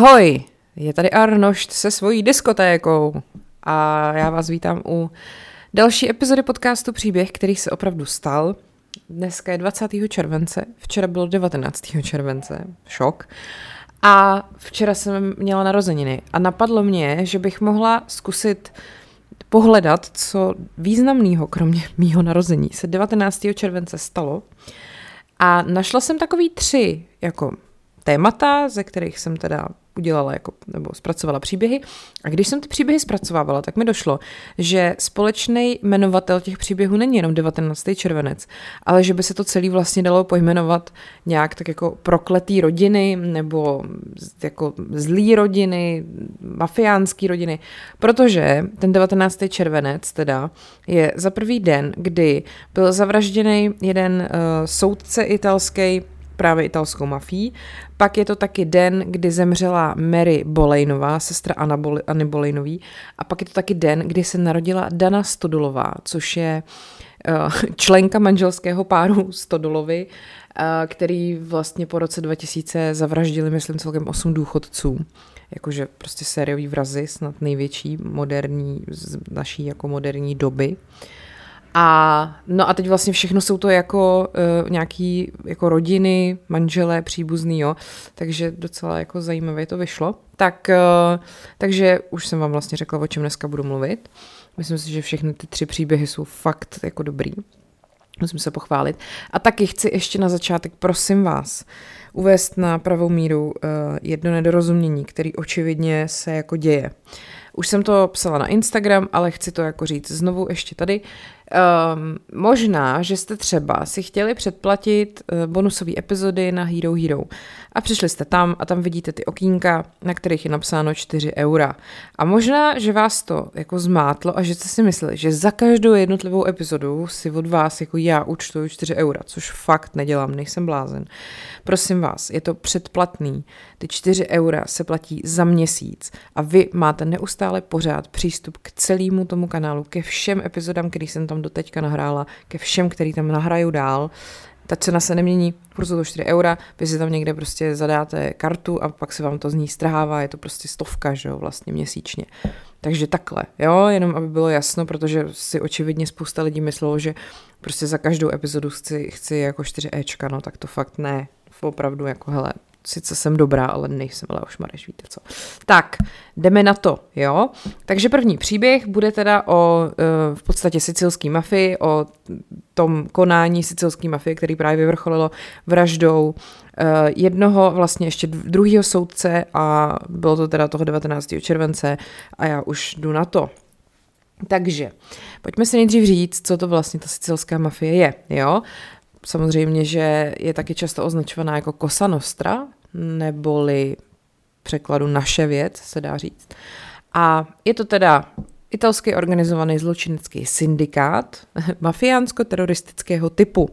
Ahoj, je tady Arnošt se svojí diskotékou a já vás vítám u další epizody podcastu Příběh, který se opravdu stal. Dneska je 20. července, včera bylo 19. července, šok. A včera jsem měla narozeniny a napadlo mě, že bych mohla zkusit pohledat, co významného, kromě mýho narození, se 19. července stalo. A našla jsem takový tři jako témata, ze kterých jsem teda udělala jako, nebo zpracovala příběhy. A když jsem ty příběhy zpracovávala, tak mi došlo, že společný jmenovatel těch příběhů není jenom 19. červenec, ale že by se to celý vlastně dalo pojmenovat nějak tak jako prokletý rodiny nebo jako zlý rodiny, mafiánský rodiny, protože ten 19. červenec teda je za prvý den, kdy byl zavražděný jeden uh, soudce italský právě italskou mafí. Pak je to taky den, kdy zemřela Mary Bolejnová, sestra Anna Bol- Anny Bolejnový. A pak je to taky den, kdy se narodila Dana Stodulová, což je uh, členka manželského páru Stodulovi, uh, který vlastně po roce 2000 zavraždili, myslím, celkem 8 důchodců jakože prostě sériový vrazy, snad největší moderní, z naší jako moderní doby. Uh, a no a teď vlastně všechno jsou to jako uh, nějaký jako rodiny, manželé, příbuzný, jo. Takže docela jako zajímavé to vyšlo. Tak, uh, takže už jsem vám vlastně řekla, o čem dneska budu mluvit. Myslím si, že všechny ty tři příběhy jsou fakt jako dobrý. Musím se pochválit. A taky chci ještě na začátek, prosím vás, uvést na pravou míru uh, jedno nedorozumění, který očividně se jako děje. Už jsem to psala na Instagram, ale chci to jako říct znovu ještě tady. Um, možná, že jste třeba si chtěli předplatit uh, bonusové epizody na Hero Hero a přišli jste tam a tam vidíte ty okýnka, na kterých je napsáno 4 eura. A možná, že vás to jako zmátlo a že jste si mysleli, že za každou jednotlivou epizodu si od vás jako já účtuju 4 eura, což fakt nedělám, nejsem blázen. Prosím vás, je to předplatný. Ty 4 eura se platí za měsíc a vy máte neustále pořád přístup k celému tomu kanálu, ke všem epizodám, který jsem tam doteďka nahrála, ke všem, který tam nahraju dál. Ta cena se nemění, furt jsou to 4 eura, vy si tam někde prostě zadáte kartu a pak se vám to z ní strhává, je to prostě stovka, že jo, vlastně měsíčně. Takže takhle, jo, jenom aby bylo jasno, protože si očividně spousta lidí myslelo, že prostě za každou epizodu chci, chci jako 4 Ečka, no tak to fakt ne, opravdu jako hele, sice jsem dobrá, ale nejsem Leoš Mareš, víte co. Tak, jdeme na to, jo. Takže první příběh bude teda o e, v podstatě sicilské mafii, o tom konání sicilské mafie, který právě vyvrcholilo vraždou e, jednoho vlastně ještě druhého soudce a bylo to teda toho 19. července a já už jdu na to. Takže, pojďme si nejdřív říct, co to vlastně ta sicilská mafie je, jo. Samozřejmě, že je taky často označovaná jako Cosa Nostra, neboli překladu naše věc, se dá říct. A je to teda italský organizovaný zločinecký syndikát mafiánsko-teroristického typu.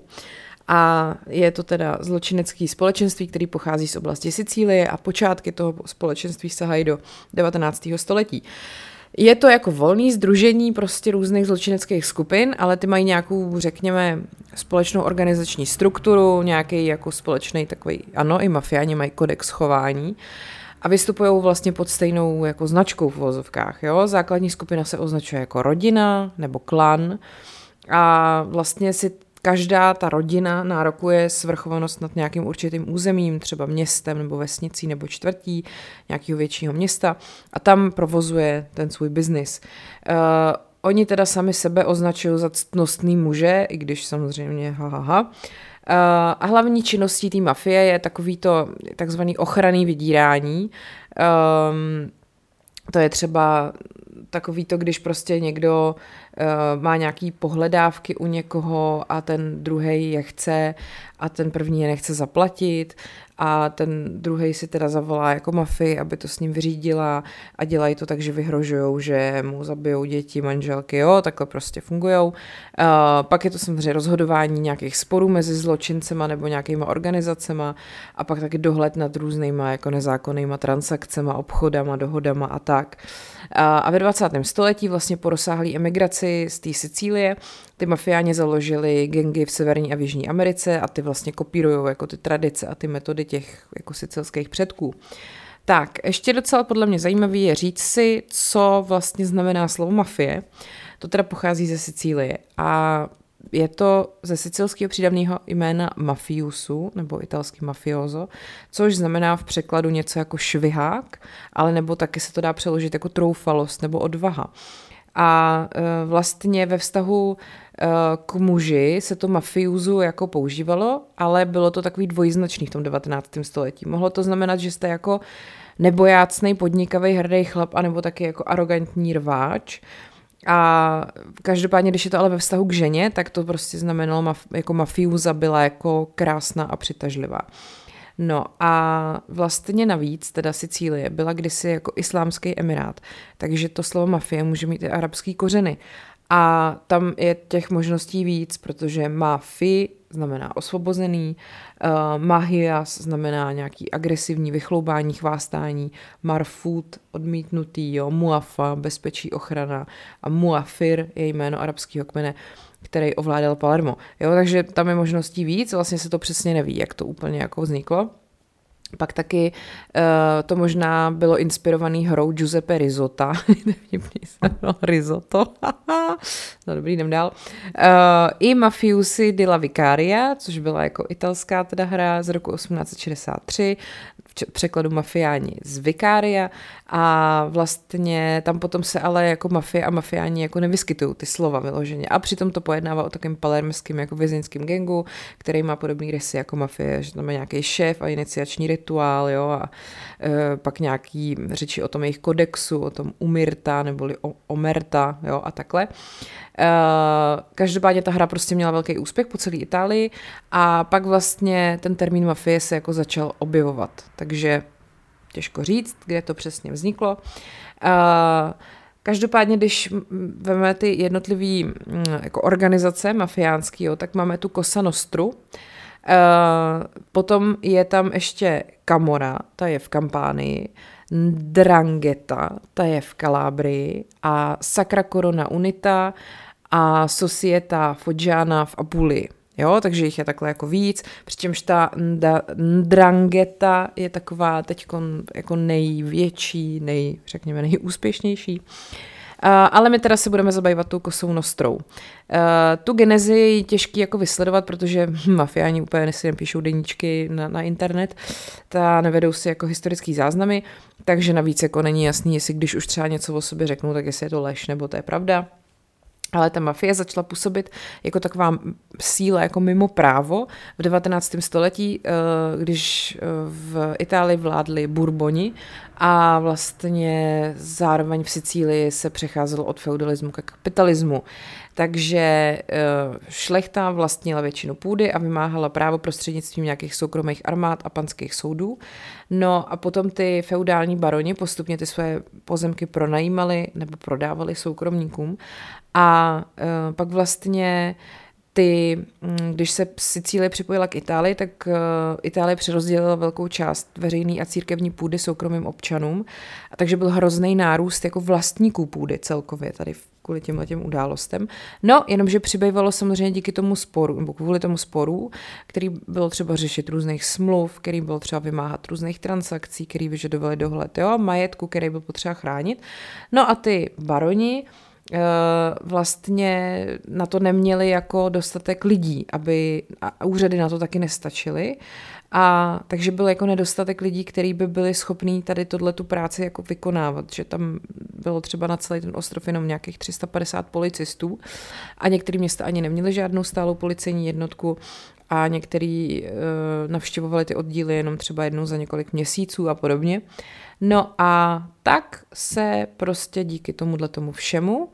A je to teda zločinecký společenství, který pochází z oblasti Sicílie a počátky toho společenství sahají do 19. století. Je to jako volný združení prostě různých zločineckých skupin, ale ty mají nějakou, řekněme, společnou organizační strukturu, nějaký jako společný takový, ano, i mafiáni mají kodex chování a vystupují vlastně pod stejnou jako značkou v vozovkách. Jo? Základní skupina se označuje jako rodina nebo klan a vlastně si každá ta rodina nárokuje svrchovanost nad nějakým určitým územím, třeba městem nebo vesnicí nebo čtvrtí nějakého většího města a tam provozuje ten svůj biznis. Uh, oni teda sami sebe označují za ctnostný muže, i když samozřejmě ha, ha, ha. Uh, a hlavní činností té mafie je takovýto takzvaný ochranný vydírání. Um, to je třeba takový to, když prostě někdo uh, má nějaký pohledávky u někoho a ten druhý je chce a ten první je nechce zaplatit a ten druhý si teda zavolá jako mafii, aby to s ním vyřídila a dělají to tak, že vyhrožují, že mu zabijou děti, manželky, jo, takhle prostě fungují. Uh, pak je to samozřejmě rozhodování nějakých sporů mezi zločincema nebo nějakýma organizacema a pak taky dohled nad různýma jako nezákonnýma transakcema, obchodama, dohodama a tak. Uh, a ve 20. století vlastně po rozsáhlé emigraci z té Sicílie ty mafiáni založili gengy v Severní a v Jižní Americe a ty vlastně kopírují jako ty tradice a ty metody těch jako sicilských předků. Tak, ještě docela podle mě zajímavý je říct si, co vlastně znamená slovo mafie. To teda pochází ze Sicílie a je to ze sicilského přídavného jména mafiusu, nebo italský mafioso, což znamená v překladu něco jako švihák, ale nebo taky se to dá přeložit jako troufalost nebo odvaha. A e, vlastně ve vztahu e, k muži se to mafiuzu jako používalo, ale bylo to takový dvojznačný v tom 19. století. Mohlo to znamenat, že jste jako nebojácný, podnikavý, hrdý chlap, anebo taky jako arrogantní rváč. A každopádně, když je to ale ve vztahu k ženě, tak to prostě znamenalo maf- jako mafiuza byla jako krásná a přitažlivá. No a vlastně navíc, teda Sicílie byla kdysi jako islámský emirát, takže to slovo mafie může mít i arabský kořeny. A tam je těch možností víc, protože mafi znamená osvobozený, uh, mahias znamená nějaký agresivní vychloubání, chvástání, marfut odmítnutý, jo, muafa, bezpečí ochrana a muafir je jméno arabského kmene, který ovládal Palermo. Jo, takže tam je možností víc, vlastně se to přesně neví, jak to úplně jako vzniklo. Pak taky uh, to možná bylo inspirovaný hrou Giuseppe Risotta. Risotto. no dobrý, jdem dál. Uh, I Mafiusi di la Vicaria, což byla jako italská teda hra z roku 1863 překladu mafiáni z Vikária a vlastně tam potom se ale jako mafie a mafiáni jako nevyskytují ty slova vyloženě. A přitom to pojednává o takém palermském jako vězeňském gengu, který má podobný rysy jako mafie, že tam je nějaký šéf a iniciační rituál, jo, a e, pak nějaký řeči o tom jejich kodexu, o tom umirta neboli o, omerta, jo, a takhle. Uh, každopádně ta hra prostě měla velký úspěch po celé Itálii a pak vlastně ten termín mafie se jako začal objevovat. Takže těžko říct, kde to přesně vzniklo. Uh, Každopádně, když vezmeme ty jednotlivé jako organizace mafiánský, jo, tak máme tu Cosa Nostru, uh, potom je tam ještě Camora, ta je v Kampánii, Drangeta, ta je v Kalábrii a Sacra Corona Unita a Societa Foggiana v Apulii. Jo, takže jich je takhle jako víc, přičemž ta Drangeta je taková teď jako největší, nej, řekněme nejúspěšnější. Ale my teda se budeme zabývat tou kosou nostrou. Tu genezi je těžký jako vysledovat, protože hm, mafiáni úplně si nepíšou deníčky na, na internet, ta nevedou si jako historický záznamy, takže navíc jako není jasný, jestli když už třeba něco o sobě řeknu, tak jestli je to lež nebo to je pravda. Ale ta mafie začala působit jako taková síla, jako mimo právo v 19. století, eh, když eh, v Itálii vládli Bourboni a vlastně zároveň v Sicílii se přecházelo od feudalismu ke kapitalismu. Takže eh, šlechta vlastnila většinu půdy a vymáhala právo prostřednictvím nějakých soukromých armád a panských soudů. No a potom ty feudální baroni postupně ty své pozemky pronajímali nebo prodávali soukromníkům a uh, pak vlastně ty, mm, když se Sicílie připojila k Itálii, tak uh, Itálie přerozdělila velkou část veřejné a církevní půdy soukromým občanům, a takže byl hrozný nárůst jako vlastníků půdy celkově tady kvůli těmhle těm událostem. No, jenomže přibývalo samozřejmě díky tomu sporu, nebo kvůli tomu sporu, který bylo třeba řešit různých smluv, který bylo třeba vymáhat různých transakcí, který vyžadovali dohled, jo, majetku, který byl potřeba chránit. No a ty baroni, Eh, vlastně na to neměli jako dostatek lidí, aby a úřady na to taky nestačily. A takže byl jako nedostatek lidí, kteří by byli schopní tady tohle tu práci jako vykonávat, že tam bylo třeba na celý ten ostrov jenom nějakých 350 policistů a některé města ani neměly žádnou stálou policejní jednotku a některý uh, navštěvovali ty oddíly jenom třeba jednou za několik měsíců a podobně. No a tak se prostě díky tomuhle tomu všemu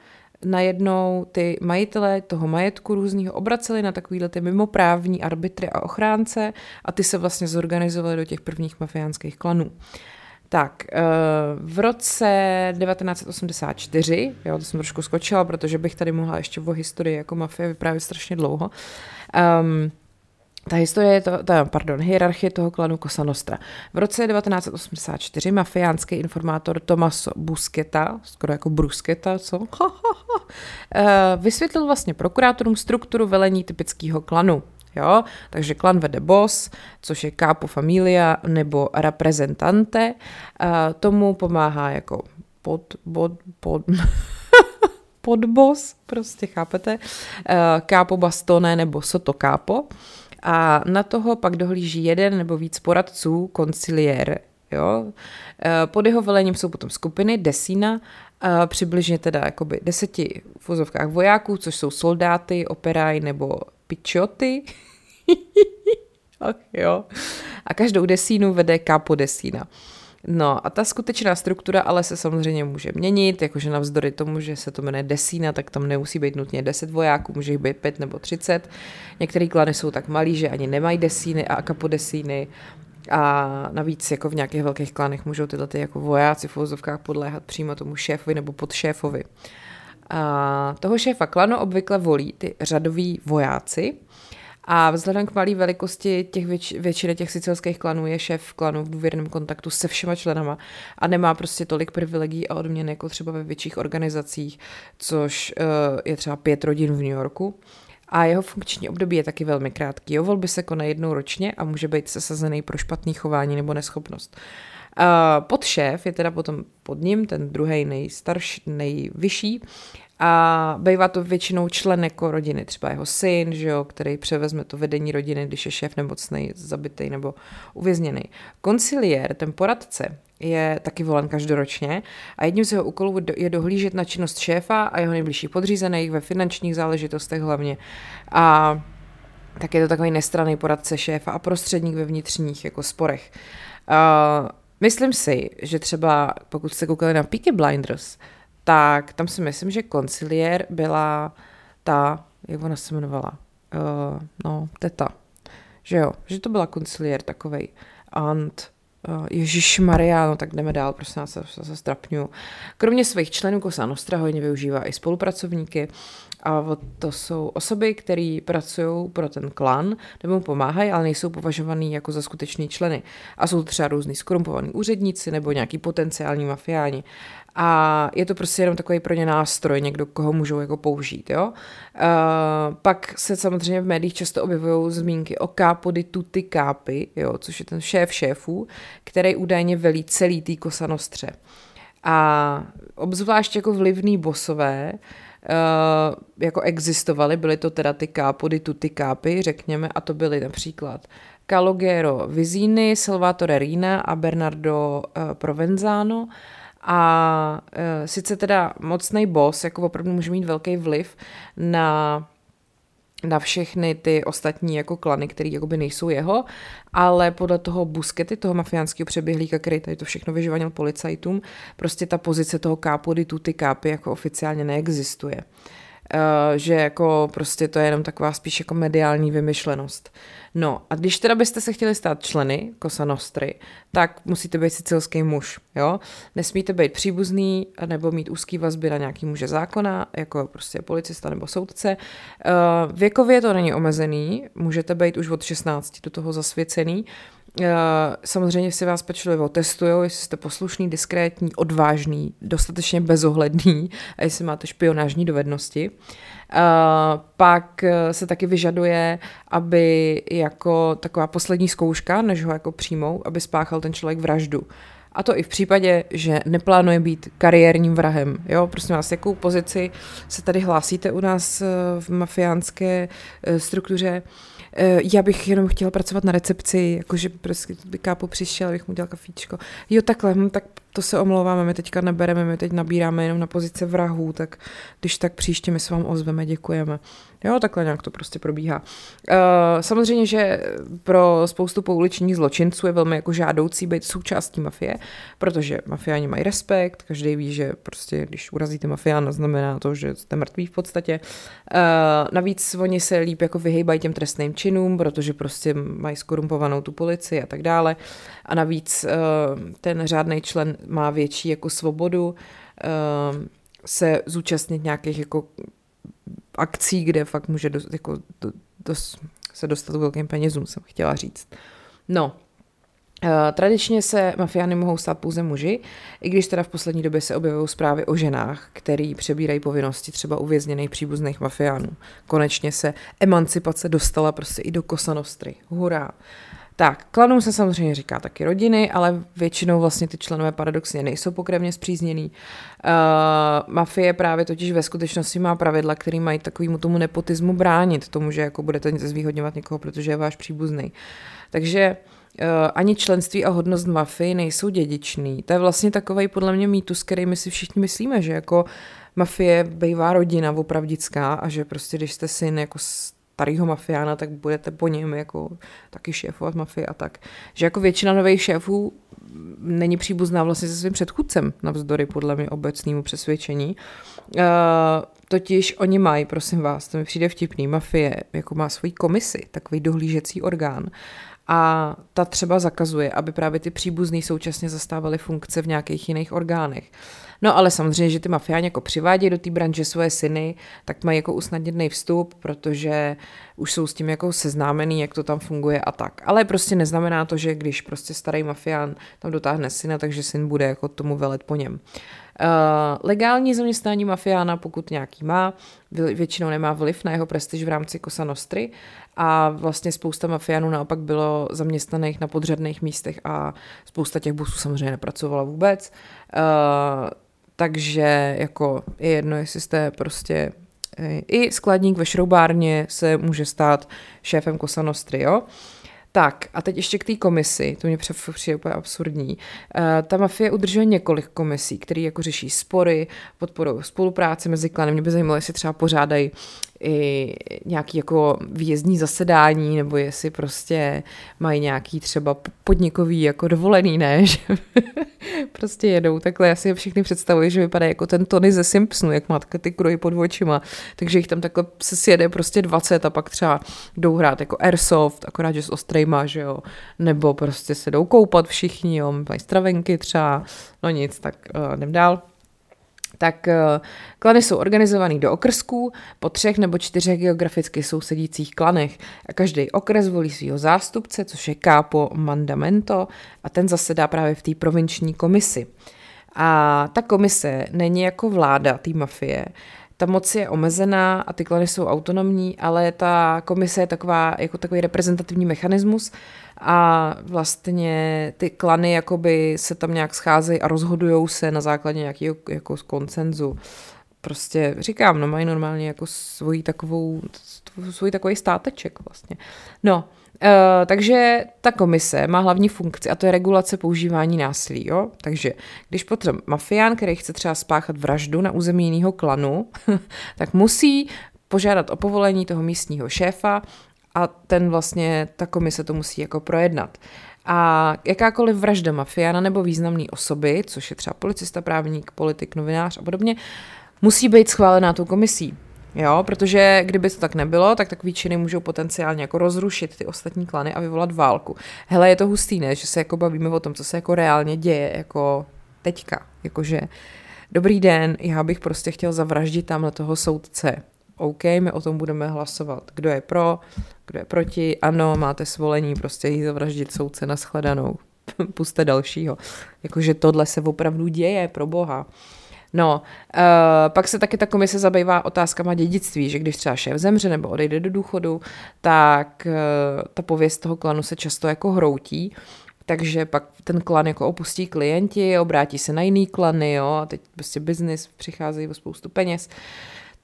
najednou ty majitelé toho majetku různého obraceli na takovýhle ty mimoprávní arbitry a ochránce a ty se vlastně zorganizovali do těch prvních mafiánských klanů. Tak, eh, v roce 1984, jo, to jsem trošku skočila, protože bych tady mohla ještě o historii jako mafie vyprávět strašně dlouho, um, ta historie, to, ta, pardon, hierarchie toho klanu Cosa Nostra. V roce 1984 mafiánský informátor Tomaso Busqueta, skoro jako Brusketa, co? Eh, vysvětlil vlastně prokurátorům strukturu velení typického klanu. Jo? Takže klan vede boss, což je capo familia nebo reprezentante. A tomu pomáhá jako pod, pod, pod, podbos, prostě chápete, kápo bastone nebo soto kápo. A na toho pak dohlíží jeden nebo víc poradců, konciliér, Jo? Pod jeho velením jsou potom skupiny desína, přibližně teda jakoby deseti v vozovkách vojáků, což jsou soldáty, operaj nebo pičoty. Ach jo. A každou desínu vede kápo desína. No a ta skutečná struktura ale se samozřejmě může měnit, jakože navzdory tomu, že se to jmenuje desína, tak tam nemusí být nutně 10 vojáků, může jich být 5 nebo 30. Některé klany jsou tak malí, že ani nemají desíny a kapodesíny. A navíc jako v nějakých velkých klanech můžou tyhle ty jako vojáci v vozovkách podléhat přímo tomu šéfovi nebo podšéfovi. A toho šéfa klanu obvykle volí ty řadoví vojáci, a vzhledem k malé velikosti těch věč, většiny těch sicilských klanů je šéf klanu v důvěrném kontaktu se všema členama a nemá prostě tolik privilegií a odměn jako třeba ve větších organizacích, což uh, je třeba pět rodin v New Yorku. A jeho funkční období je taky velmi krátký. Jo, volby se konají jednou ročně a může být sesazený pro špatný chování nebo neschopnost. Uh, pod šéf je teda potom pod ním, ten druhý nejstarší, nejvyšší, a bývá to většinou člen jako rodiny, třeba jeho syn, že jo, který převezme to vedení rodiny, když je šéf nemocný, zabitý nebo uvězněný. Konciliér, ten poradce, je taky volen každoročně a jedním z jeho úkolů je dohlížet na činnost šéfa a jeho nejbližších podřízených ve finančních záležitostech hlavně. A tak je to takový nestraný poradce šéfa a prostředník ve vnitřních jako sporech. Uh, myslím si, že třeba pokud jste koukali na Peaky Blinders, tak tam si myslím, že konciliér byla ta, jak ona se jmenovala, uh, no, teta, že jo, že to byla konciliér takovej, ant, uh, Ježíš Mariano, tak jdeme dál, prosím nás, se, se strapňuju. Kromě svých členů Kosa Nostra hodně využívá i spolupracovníky a to jsou osoby, které pracují pro ten klan nebo mu pomáhají, ale nejsou považovaný jako za skutečný členy. A jsou třeba různý skorumpovaní úředníci nebo nějaký potenciální mafiáni a je to prostě jenom takový pro ně nástroj, někdo, koho můžou jako použít, jo. Uh, pak se samozřejmě v médiích často objevují zmínky o di tutti capi, jo, což je ten šéf šéfů, který údajně velí celý tý kosanostře. A obzvlášť jako vlivný bosové, Uh, jako existovaly, byly to teda ty capo di tutti capi, řekněme, a to byly například Calogero Vizini, Salvatore Rina a Bernardo uh, Provenzano. A e, sice teda mocný boss, jako opravdu může mít velký vliv na na všechny ty ostatní jako klany, které jakoby nejsou jeho, ale podle toho Buskety, toho mafiánského přeběhlíka, který tady to všechno vyživanil policajtům, prostě ta pozice toho kápu di tuty kápy jako oficiálně neexistuje. Uh, že jako prostě to je jenom taková spíš jako mediální vymyšlenost. No a když teda byste se chtěli stát členy Cosa Nostry, tak musíte být sicilský muž, jo? Nesmíte být příbuzný nebo mít úzký vazby na nějaký muže zákona, jako prostě policista nebo soudce. Uh, věkově to není omezený, můžete být už od 16 do toho zasvěcený, samozřejmě si vás pečlivě testují, jestli jste poslušný, diskrétní, odvážný, dostatečně bezohledný a jestli máte špionážní dovednosti. Uh, pak eh, se taky vyžaduje, aby jako taková poslední zkouška, než ho jako přijmou, aby spáchal ten člověk vraždu. A to i v případě, že neplánuje být kariérním vrahem. Jo, prosím vás, jakou pozici se tady hlásíte u nás eh, v mafiánské eh, struktuře? Já bych jenom chtěla pracovat na recepci, jakože prostě by kápo přišel, abych mu dělal kafíčko. Jo, takhle, hm, tak to se omlouváme, my teďka nebereme, my teď nabíráme jenom na pozice vrahů, tak když tak příště my se vám ozveme, děkujeme. Jo, takhle nějak to prostě probíhá. Uh, samozřejmě, že pro spoustu pouličních zločinců je velmi jako žádoucí být součástí mafie, protože mafiáni mají respekt, každý ví, že prostě když urazíte mafiána, znamená to, že jste mrtví v podstatě. Uh, navíc oni se líp jako vyhejbají těm trestným činům, protože prostě mají skorumpovanou tu policii a tak dále. A navíc uh, ten řádný člen má větší jako svobodu uh, se zúčastnit nějakých jako akcí, kde fakt může dost, jako, do, dost, se dostat k velkým penězům, jsem chtěla říct. No, Eh, tradičně se mafiány mohou stát pouze muži, i když teda v poslední době se objevují zprávy o ženách, který přebírají povinnosti třeba uvězněných příbuzných mafiánů. Konečně se emancipace dostala prostě i do Kosanostry. Hurá. Tak, klanům se samozřejmě říká taky rodiny, ale většinou vlastně ty členové paradoxně nejsou pokrevně zpřízněný. Uh, mafie právě totiž ve skutečnosti má pravidla, které mají takovému tomu nepotismu bránit, tomu, že jako budete zvýhodňovat někoho, protože je váš příbuzný. Takže uh, ani členství a hodnost mafie nejsou dědičný. To je vlastně takový podle mě mýtus, který my si všichni myslíme, že jako mafie bývá rodina opravdická a že prostě, když jste syn jako starého mafiána, tak budete po něm jako taky šéfovat mafie a tak. Že jako většina nových šéfů není příbuzná vlastně se svým předchůdcem, navzdory podle mě obecnému přesvědčení. Uh, totiž oni mají, prosím vás, to mi přijde vtipný, mafie jako má svoji komisi, takový dohlížecí orgán a ta třeba zakazuje, aby právě ty příbuzní současně zastávaly funkce v nějakých jiných orgánech. No ale samozřejmě, že ty mafiáni jako přivádějí do té branže svoje syny, tak mají jako usnadněný vstup, protože už jsou s tím jako seznámený, jak to tam funguje a tak. Ale prostě neznamená to, že když prostě starý mafián tam dotáhne syna, takže syn bude jako tomu velet po něm. Uh, legální zaměstnání mafiána, pokud nějaký má, většinou nemá vliv na jeho prestiž v rámci Cosa Nostry a vlastně spousta mafiánů naopak bylo zaměstnaných na podřadných místech a spousta těch busů samozřejmě nepracovala vůbec. Uh, takže jako je jedno, jestli jste prostě eh, i skladník ve šroubárně se může stát šéfem Cosa Nostry, jo. Tak a teď ještě k té komisi, to mě přijde úplně absurdní. Uh, ta mafie udržuje několik komisí, které jako řeší spory, podporují spolupráci mezi klany. Mě by zajímalo, jestli třeba pořádají i nějaký jako výjezdní zasedání, nebo jestli prostě mají nějaký třeba podnikový jako dovolený, ne, že prostě jedou. Takhle, já si je všichni představuji, že vypadá jako ten Tony ze Simpsonu, jak má ty kruhy pod očima, takže jich tam takhle se sjede prostě 20 a pak třeba jdou hrát jako airsoft, akorát, že s ostrejma, že jo, nebo prostě se jdou koupat všichni, jo, mají stravenky třeba, no nic, tak uh, jdem dál tak eh, klany jsou organizovaný do okrsků po třech nebo čtyřech geograficky sousedících klanech a každý okres volí svého zástupce, což je capo mandamento a ten zasedá právě v té provinční komisi. A ta komise není jako vláda té mafie, ta moc je omezená a ty klany jsou autonomní, ale ta komise je taková, jako takový reprezentativní mechanismus a vlastně ty klany jakoby se tam nějak scházejí a rozhodují se na základě nějakého jako koncenzu. Prostě říkám, no mají normálně jako svoji takovou, svůj takový státeček vlastně. No, Uh, takže ta komise má hlavní funkci a to je regulace používání násilí. Jo? Takže když potom mafián, který chce třeba spáchat vraždu na území jiného klanu, tak musí požádat o povolení toho místního šéfa a ten vlastně, ta komise to musí jako projednat. A jakákoliv vražda mafiána nebo významné osoby, což je třeba policista, právník, politik, novinář a podobně, musí být schválená tou komisí. Jo, protože kdyby to tak nebylo, tak takový činy můžou potenciálně jako rozrušit ty ostatní klany a vyvolat válku. Hele, je to hustý, ne? Že se jako bavíme o tom, co se jako reálně děje, jako teďka. Jakože, dobrý den, já bych prostě chtěl zavraždit tamhle toho soudce. OK, my o tom budeme hlasovat. Kdo je pro, kdo je proti, ano, máte svolení, prostě jí zavraždit soudce na shledanou. Puste dalšího. Jakože tohle se opravdu děje, pro boha. No, uh, pak se taky ta komise zabývá otázkama dědictví, že když třeba šéf zemře nebo odejde do důchodu, tak uh, ta pověst toho klanu se často jako hroutí, takže pak ten klan jako opustí klienti, obrátí se na jiný klany, jo, a teď prostě biznis, přicházejí o spoustu peněz.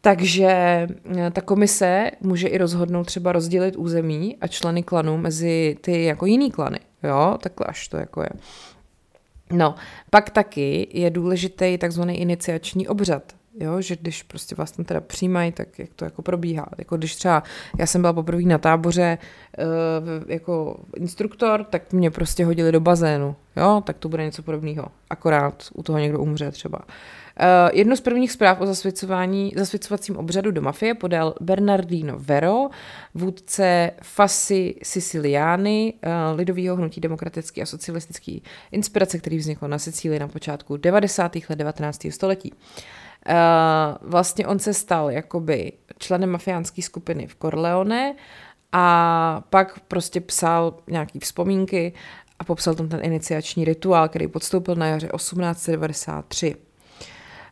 Takže eh, ta komise může i rozhodnout třeba rozdělit území a členy klanu mezi ty jako jiný klany, jo, takhle až to jako je. No, pak taky je důležitý takzvaný iniciační obřad, jo, že když prostě vás tam teda přijímají, tak jak to jako probíhá. Jako když třeba já jsem byla poprvé na táboře uh, jako instruktor, tak mě prostě hodili do bazénu, jo, tak to bude něco podobného. Akorát u toho někdo umře třeba. Jednu z prvních zpráv o zasvěcování, zasvěcovacím obřadu do mafie podal Bernardino Vero, vůdce Fasi Siciliani, uh, lidového hnutí demokratický a socialistický inspirace, který vznikl na Sicílii na počátku 90. let 19. století. Uh, vlastně on se stal jakoby členem mafiánské skupiny v Corleone a pak prostě psal nějaký vzpomínky a popsal tam ten iniciační rituál, který podstoupil na jaře 1893.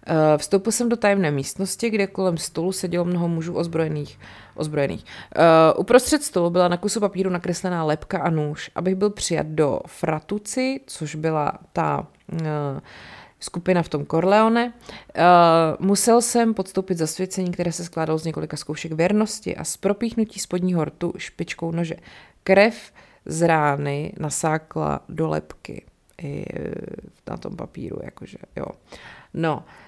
Eh, vstoupil jsem do tajemné místnosti, kde kolem stolu sedělo mnoho mužů ozbrojených. ozbrojených. Uh, uprostřed stolu byla na kusu papíru nakreslená lepka a nůž, abych byl přijat do Fratuci, což byla ta uh, skupina v tom Corleone. Uh, musel jsem podstoupit zasvěcení, které se skládalo z několika zkoušek věrnosti a z propíchnutí spodního rtu špičkou nože. Krev z rány nasákla do lepky i na tom papíru, jakože, jo. No, Uh,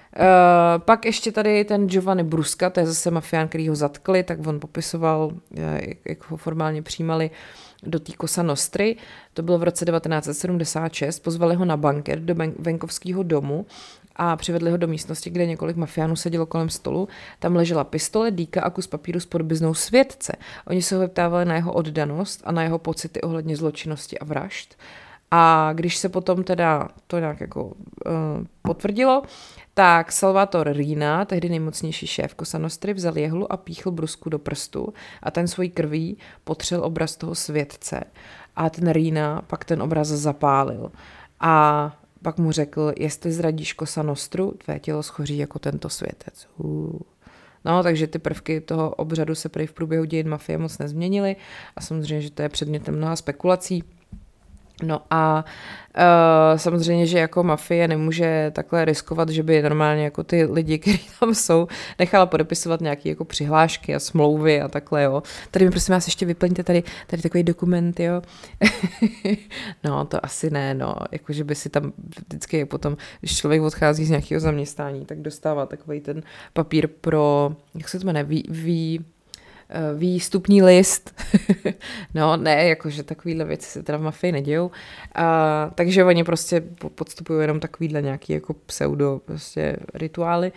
pak ještě tady ten Giovanni Bruska, to je zase mafián, který ho zatkli, tak on popisoval, jak, jak ho formálně přijímali do té Kosa Nostry. To bylo v roce 1976. Pozvali ho na banket do venkovského domu a přivedli ho do místnosti, kde několik mafiánů sedělo kolem stolu. Tam ležela pistole, dýka a kus papíru s podobiznou světce. Oni se ho vyptávali na jeho oddanost a na jeho pocity ohledně zločinnosti a vražd. A když se potom teda to nějak jako uh, potvrdilo, tak Salvator Rina, tehdy nejmocnější šéf Kosanostry, vzal jehlu a píchl brusku do prstu a ten svojí krví potřel obraz toho světce. A ten Rina pak ten obraz zapálil. A pak mu řekl, jestli zradíš Kosanostru, tvé tělo schoří jako tento světec. Uh. No, takže ty prvky toho obřadu se prý v průběhu dějin mafie moc nezměnily a samozřejmě, že to je předmětem mnoha spekulací. No a uh, samozřejmě, že jako mafie nemůže takhle riskovat, že by normálně jako ty lidi, kteří tam jsou, nechala podepisovat nějaké jako přihlášky a smlouvy a takhle, jo. Tady mi prosím vás ještě vyplňte tady, tady takový dokument, jo. no, to asi ne, no. Jako, že by si tam vždycky potom, když člověk odchází z nějakého zaměstnání, tak dostává takový ten papír pro, jak se to jmenuje, ví, ví výstupní list. no ne, jakože takovýhle věci se teda v mafii nedějou. A, takže oni prostě podstupují jenom takovýhle nějaký jako pseudo prostě rituály.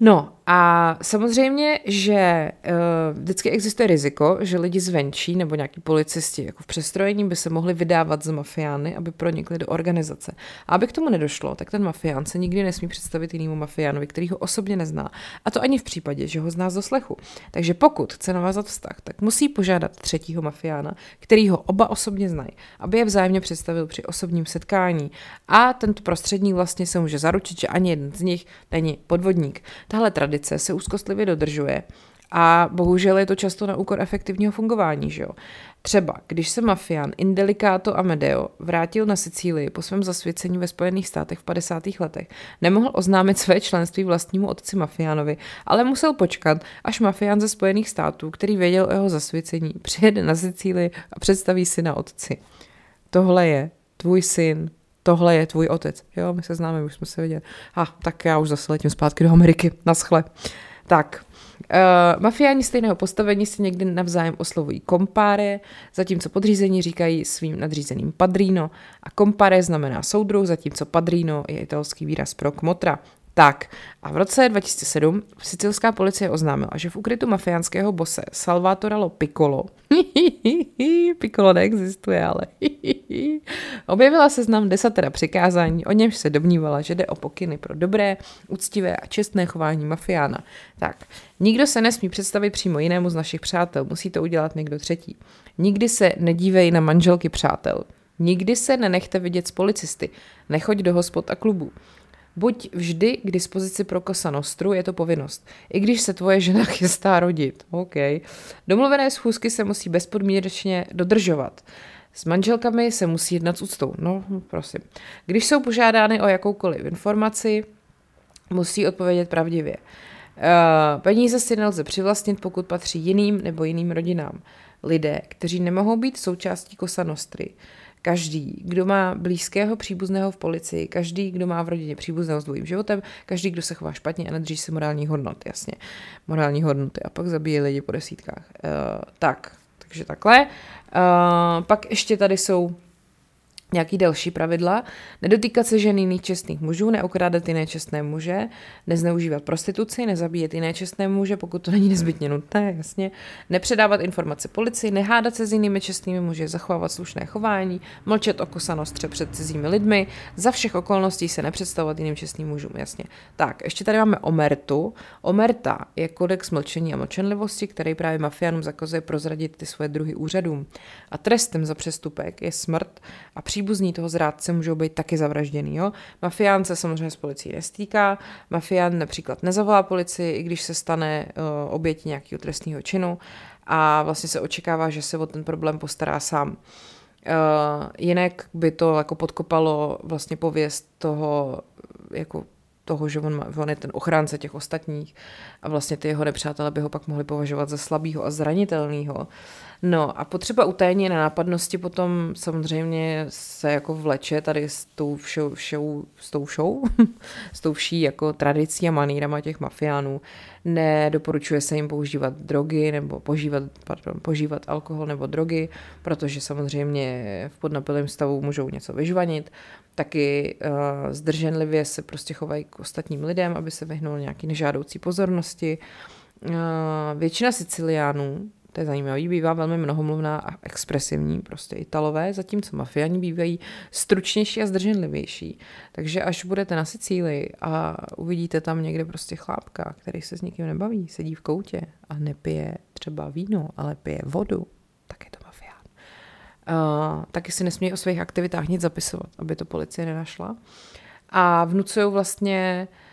No a samozřejmě, že uh, vždycky existuje riziko, že lidi zvenčí nebo nějaký policisti jako v přestrojení by se mohli vydávat z mafiány, aby pronikli do organizace. A aby k tomu nedošlo, tak ten mafián se nikdy nesmí představit jinému mafiánovi, který ho osobně nezná. A to ani v případě, že ho zná z doslechu. Takže pokud chce navázat vztah, tak musí požádat třetího mafiána, který ho oba osobně znají, aby je vzájemně představil při osobním setkání. A tento prostředník vlastně se může zaručit, že ani jeden z nich není podvodník. Tahle tradice se úzkostlivě dodržuje a bohužel je to často na úkor efektivního fungování, že jo. Třeba, když se mafián Indelicato Amedeo vrátil na Sicílii po svém zasvěcení ve Spojených státech v 50. letech, nemohl oznámit své členství vlastnímu otci mafiánovi, ale musel počkat, až mafián ze Spojených států, který věděl o jeho zasvěcení, přijede na Sicílii a představí syna otci. Tohle je tvůj syn, tohle je tvůj otec. Jo, my se známe, už jsme se viděli. A ah, tak já už zase letím zpátky do Ameriky. Naschle. Tak, Uh, mafiáni stejného postavení si někdy navzájem oslovují kompáre, zatímco podřízení říkají svým nadřízeným padrino a kompare znamená soudruh, zatímco padrino je italský výraz pro kmotra. Tak a v roce 2007 sicilská policie oznámila, že v ukrytu mafiánského bose Salvatore Lo Piccolo, Piccolo neexistuje, ale objevila seznam desatera přikázání, o němž se domnívala, že jde o pokyny pro dobré, úctivé a čestné chování mafiána. Tak, nikdo se nesmí představit přímo jinému z našich přátel, musí to udělat někdo třetí. Nikdy se nedívej na manželky přátel. Nikdy se nenechte vidět s policisty. Nechoď do hospod a klubů. Buď vždy k dispozici pro kosa nostru, je to povinnost. I když se tvoje žena chystá rodit. OK. Domluvené schůzky se musí bezpodmínečně dodržovat. S manželkami se musí jednat s úctou. No, prosím. Když jsou požádány o jakoukoliv informaci, musí odpovědět pravdivě. Uh, peníze si nelze přivlastnit, pokud patří jiným nebo jiným rodinám. Lidé, kteří nemohou být součástí Kosa Nostry, Každý, kdo má blízkého příbuzného v policii, každý, kdo má v rodině příbuzného s dvojím životem, každý, kdo se chová špatně a nedrží se morální hodnot, jasně. Morální hodnoty a pak zabíje lidi po desítkách. Uh, tak, takže takhle. Uh, pak ještě tady jsou nějaký další pravidla, nedotýkat se žen jiných čestných mužů, neokrádat jiné čestné muže, nezneužívat prostituci, nezabíjet jiné čestné muže, pokud to není nezbytně nutné, jasně, nepředávat informace policii, nehádat se s jinými čestnými muži, zachovávat slušné chování, mlčet o kosanostře před cizími lidmi, za všech okolností se nepředstavovat jiným čestným mužům, jasně. Tak, ještě tady máme omertu. Omerta je kodex mlčení a mlčenlivosti, který právě mafiánům zakazuje prozradit ty svoje druhy úřadům. A trestem za přestupek je smrt a příbuzní toho zrádce můžou být taky zavražděný. Jo? Mafián se samozřejmě s policií nestýká, mafián například nezavolá policii, i když se stane uh, obětí nějakého trestního činu a vlastně se očekává, že se o ten problém postará sám. Uh, jinak by to jako podkopalo vlastně pověst toho jako toho, že on, on je ten ochránce těch ostatních a vlastně ty jeho nepřátelé by ho pak mohli považovat za slabýho a zranitelného. No a potřeba utajení na nápadnosti potom samozřejmě se jako vleče tady s tou všou, všou s tou show, s tou vší jako tradicí a manýrama těch mafiánů. Nedoporučuje se jim používat drogy nebo požívat, pardon, požívat alkohol nebo drogy, protože samozřejmě v podnapilém stavu můžou něco vyžvanit. Taky uh, zdrženlivě se prostě chovají k ostatním lidem, aby se vyhnul nějaký nežádoucí pozornosti. Uh, většina Siciliánů to je zajímavý, bývá velmi mnohomluvná a expresivní, prostě italové, zatímco mafiani bývají stručnější a zdrženlivější. Takže až budete na Sicílii a uvidíte tam někde prostě chlápka, který se s nikým nebaví, sedí v koutě a nepije třeba víno, ale pije vodu, tak je to mafián. Uh, taky si nesmí o svých aktivitách nic zapisovat, aby to policie nenašla. A vnucují vlastně uh,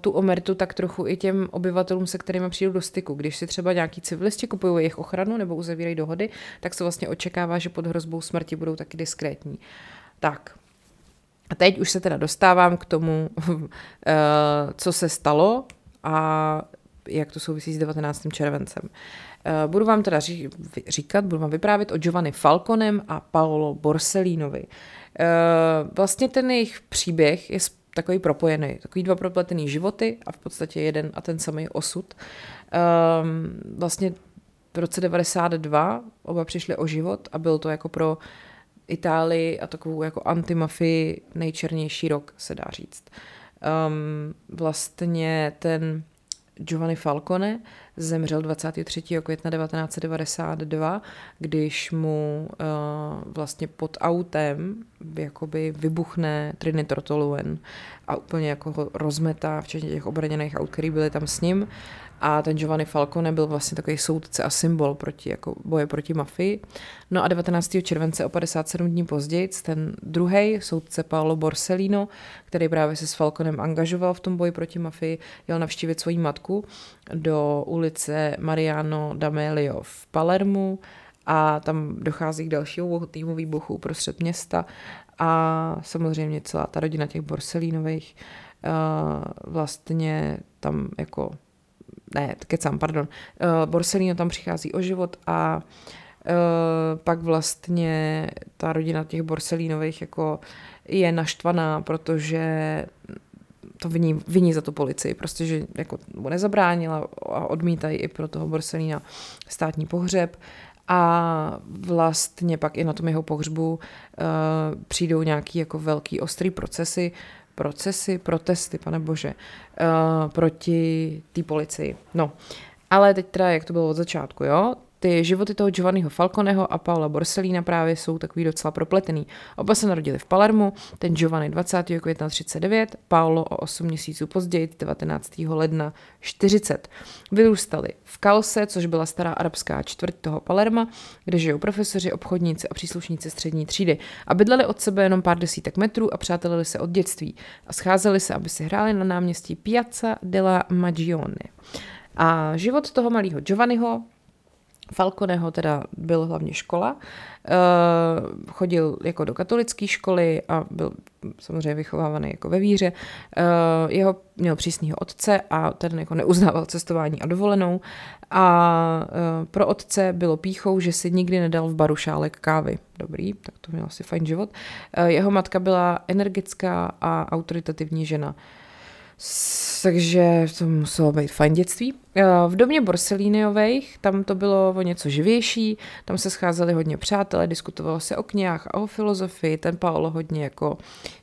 tu omertu tak trochu i těm obyvatelům, se kterými přijdou do styku. Když si třeba nějaký civilisti kupují jejich ochranu nebo uzavírají dohody, tak se vlastně očekává, že pod hrozbou smrti budou taky diskrétní. Tak, a teď už se teda dostávám k tomu, eh, co se stalo a jak to souvisí s 19. červencem. Eh, budu vám teda říkat, budu vám vyprávět o Giovanni Falconem a Paolo Borsellinovi. Vlastně ten jejich příběh je takový propojený, takový dva propletený životy a v podstatě jeden a ten samý osud. Um, vlastně v roce 92 oba přišli o život a byl to jako pro Itálii a takovou jako antimafii nejčernější rok, se dá říct. Um, vlastně ten Giovanni Falcone zemřel 23. května 1992, když mu uh, vlastně pod autem jakoby vybuchne trinitrotoluen a úplně jako ho rozmetá, včetně těch obraněných aut, který byly tam s ním a ten Giovanni Falcone byl vlastně takový soudce a symbol proti, jako boje proti mafii. No a 19. července o 57 dní později ten druhý soudce Paolo Borsellino, který právě se s Falconem angažoval v tom boji proti mafii, jel navštívit svoji matku do ulice Mariano D'Amelio v Palermu a tam dochází k dalšímu týmu výbuchu uprostřed města a samozřejmě celá ta rodina těch Borsellínových uh, vlastně tam jako ne, kecám, pardon, uh, Borsellino tam přichází o život a uh, pak vlastně ta rodina těch Borsellínových jako je naštvaná, protože to viní, viní za tu policii, prostě, že jako mu nezabránila a odmítají i pro toho Borsellina státní pohřeb. A vlastně pak i na tom jeho pohřbu uh, přijdou nějaký jako velký ostrý procesy, procesy, protesty, pane bože, uh, proti té policii. No, ale teď teda, jak to bylo od začátku, jo, ty životy toho Giovanniho Falconeho a Paula Borsellina právě jsou takový docela propletený. Oba se narodili v Palermu, ten Giovanni 20. května 39, Paolo o 8 měsíců později 19. ledna 40. Vyrůstali v Kalse, což byla stará arabská čtvrť toho Palerma, kde žijou profesoři, obchodníci a příslušníci střední třídy a bydleli od sebe jenom pár desítek metrů a přátelili se od dětství a scházeli se, aby si hráli na náměstí Piazza della Magione. A život toho malého Giovanniho Falconeho teda byl hlavně škola, eh, chodil jako do katolické školy a byl samozřejmě vychovávaný jako ve víře. Eh, jeho měl přísného otce a ten jako neuznával cestování a dovolenou a eh, pro otce bylo píchou, že si nikdy nedal v baru šálek kávy. Dobrý, tak to měl asi fajn život. Jeho matka byla energická a autoritativní žena takže to muselo být fajn dětství. Eh, v domě Borsellíniových, tam to bylo o něco živější, tam se scházeli hodně přátelé, diskutovalo se o knihách a o filozofii, ten Paolo hodně jako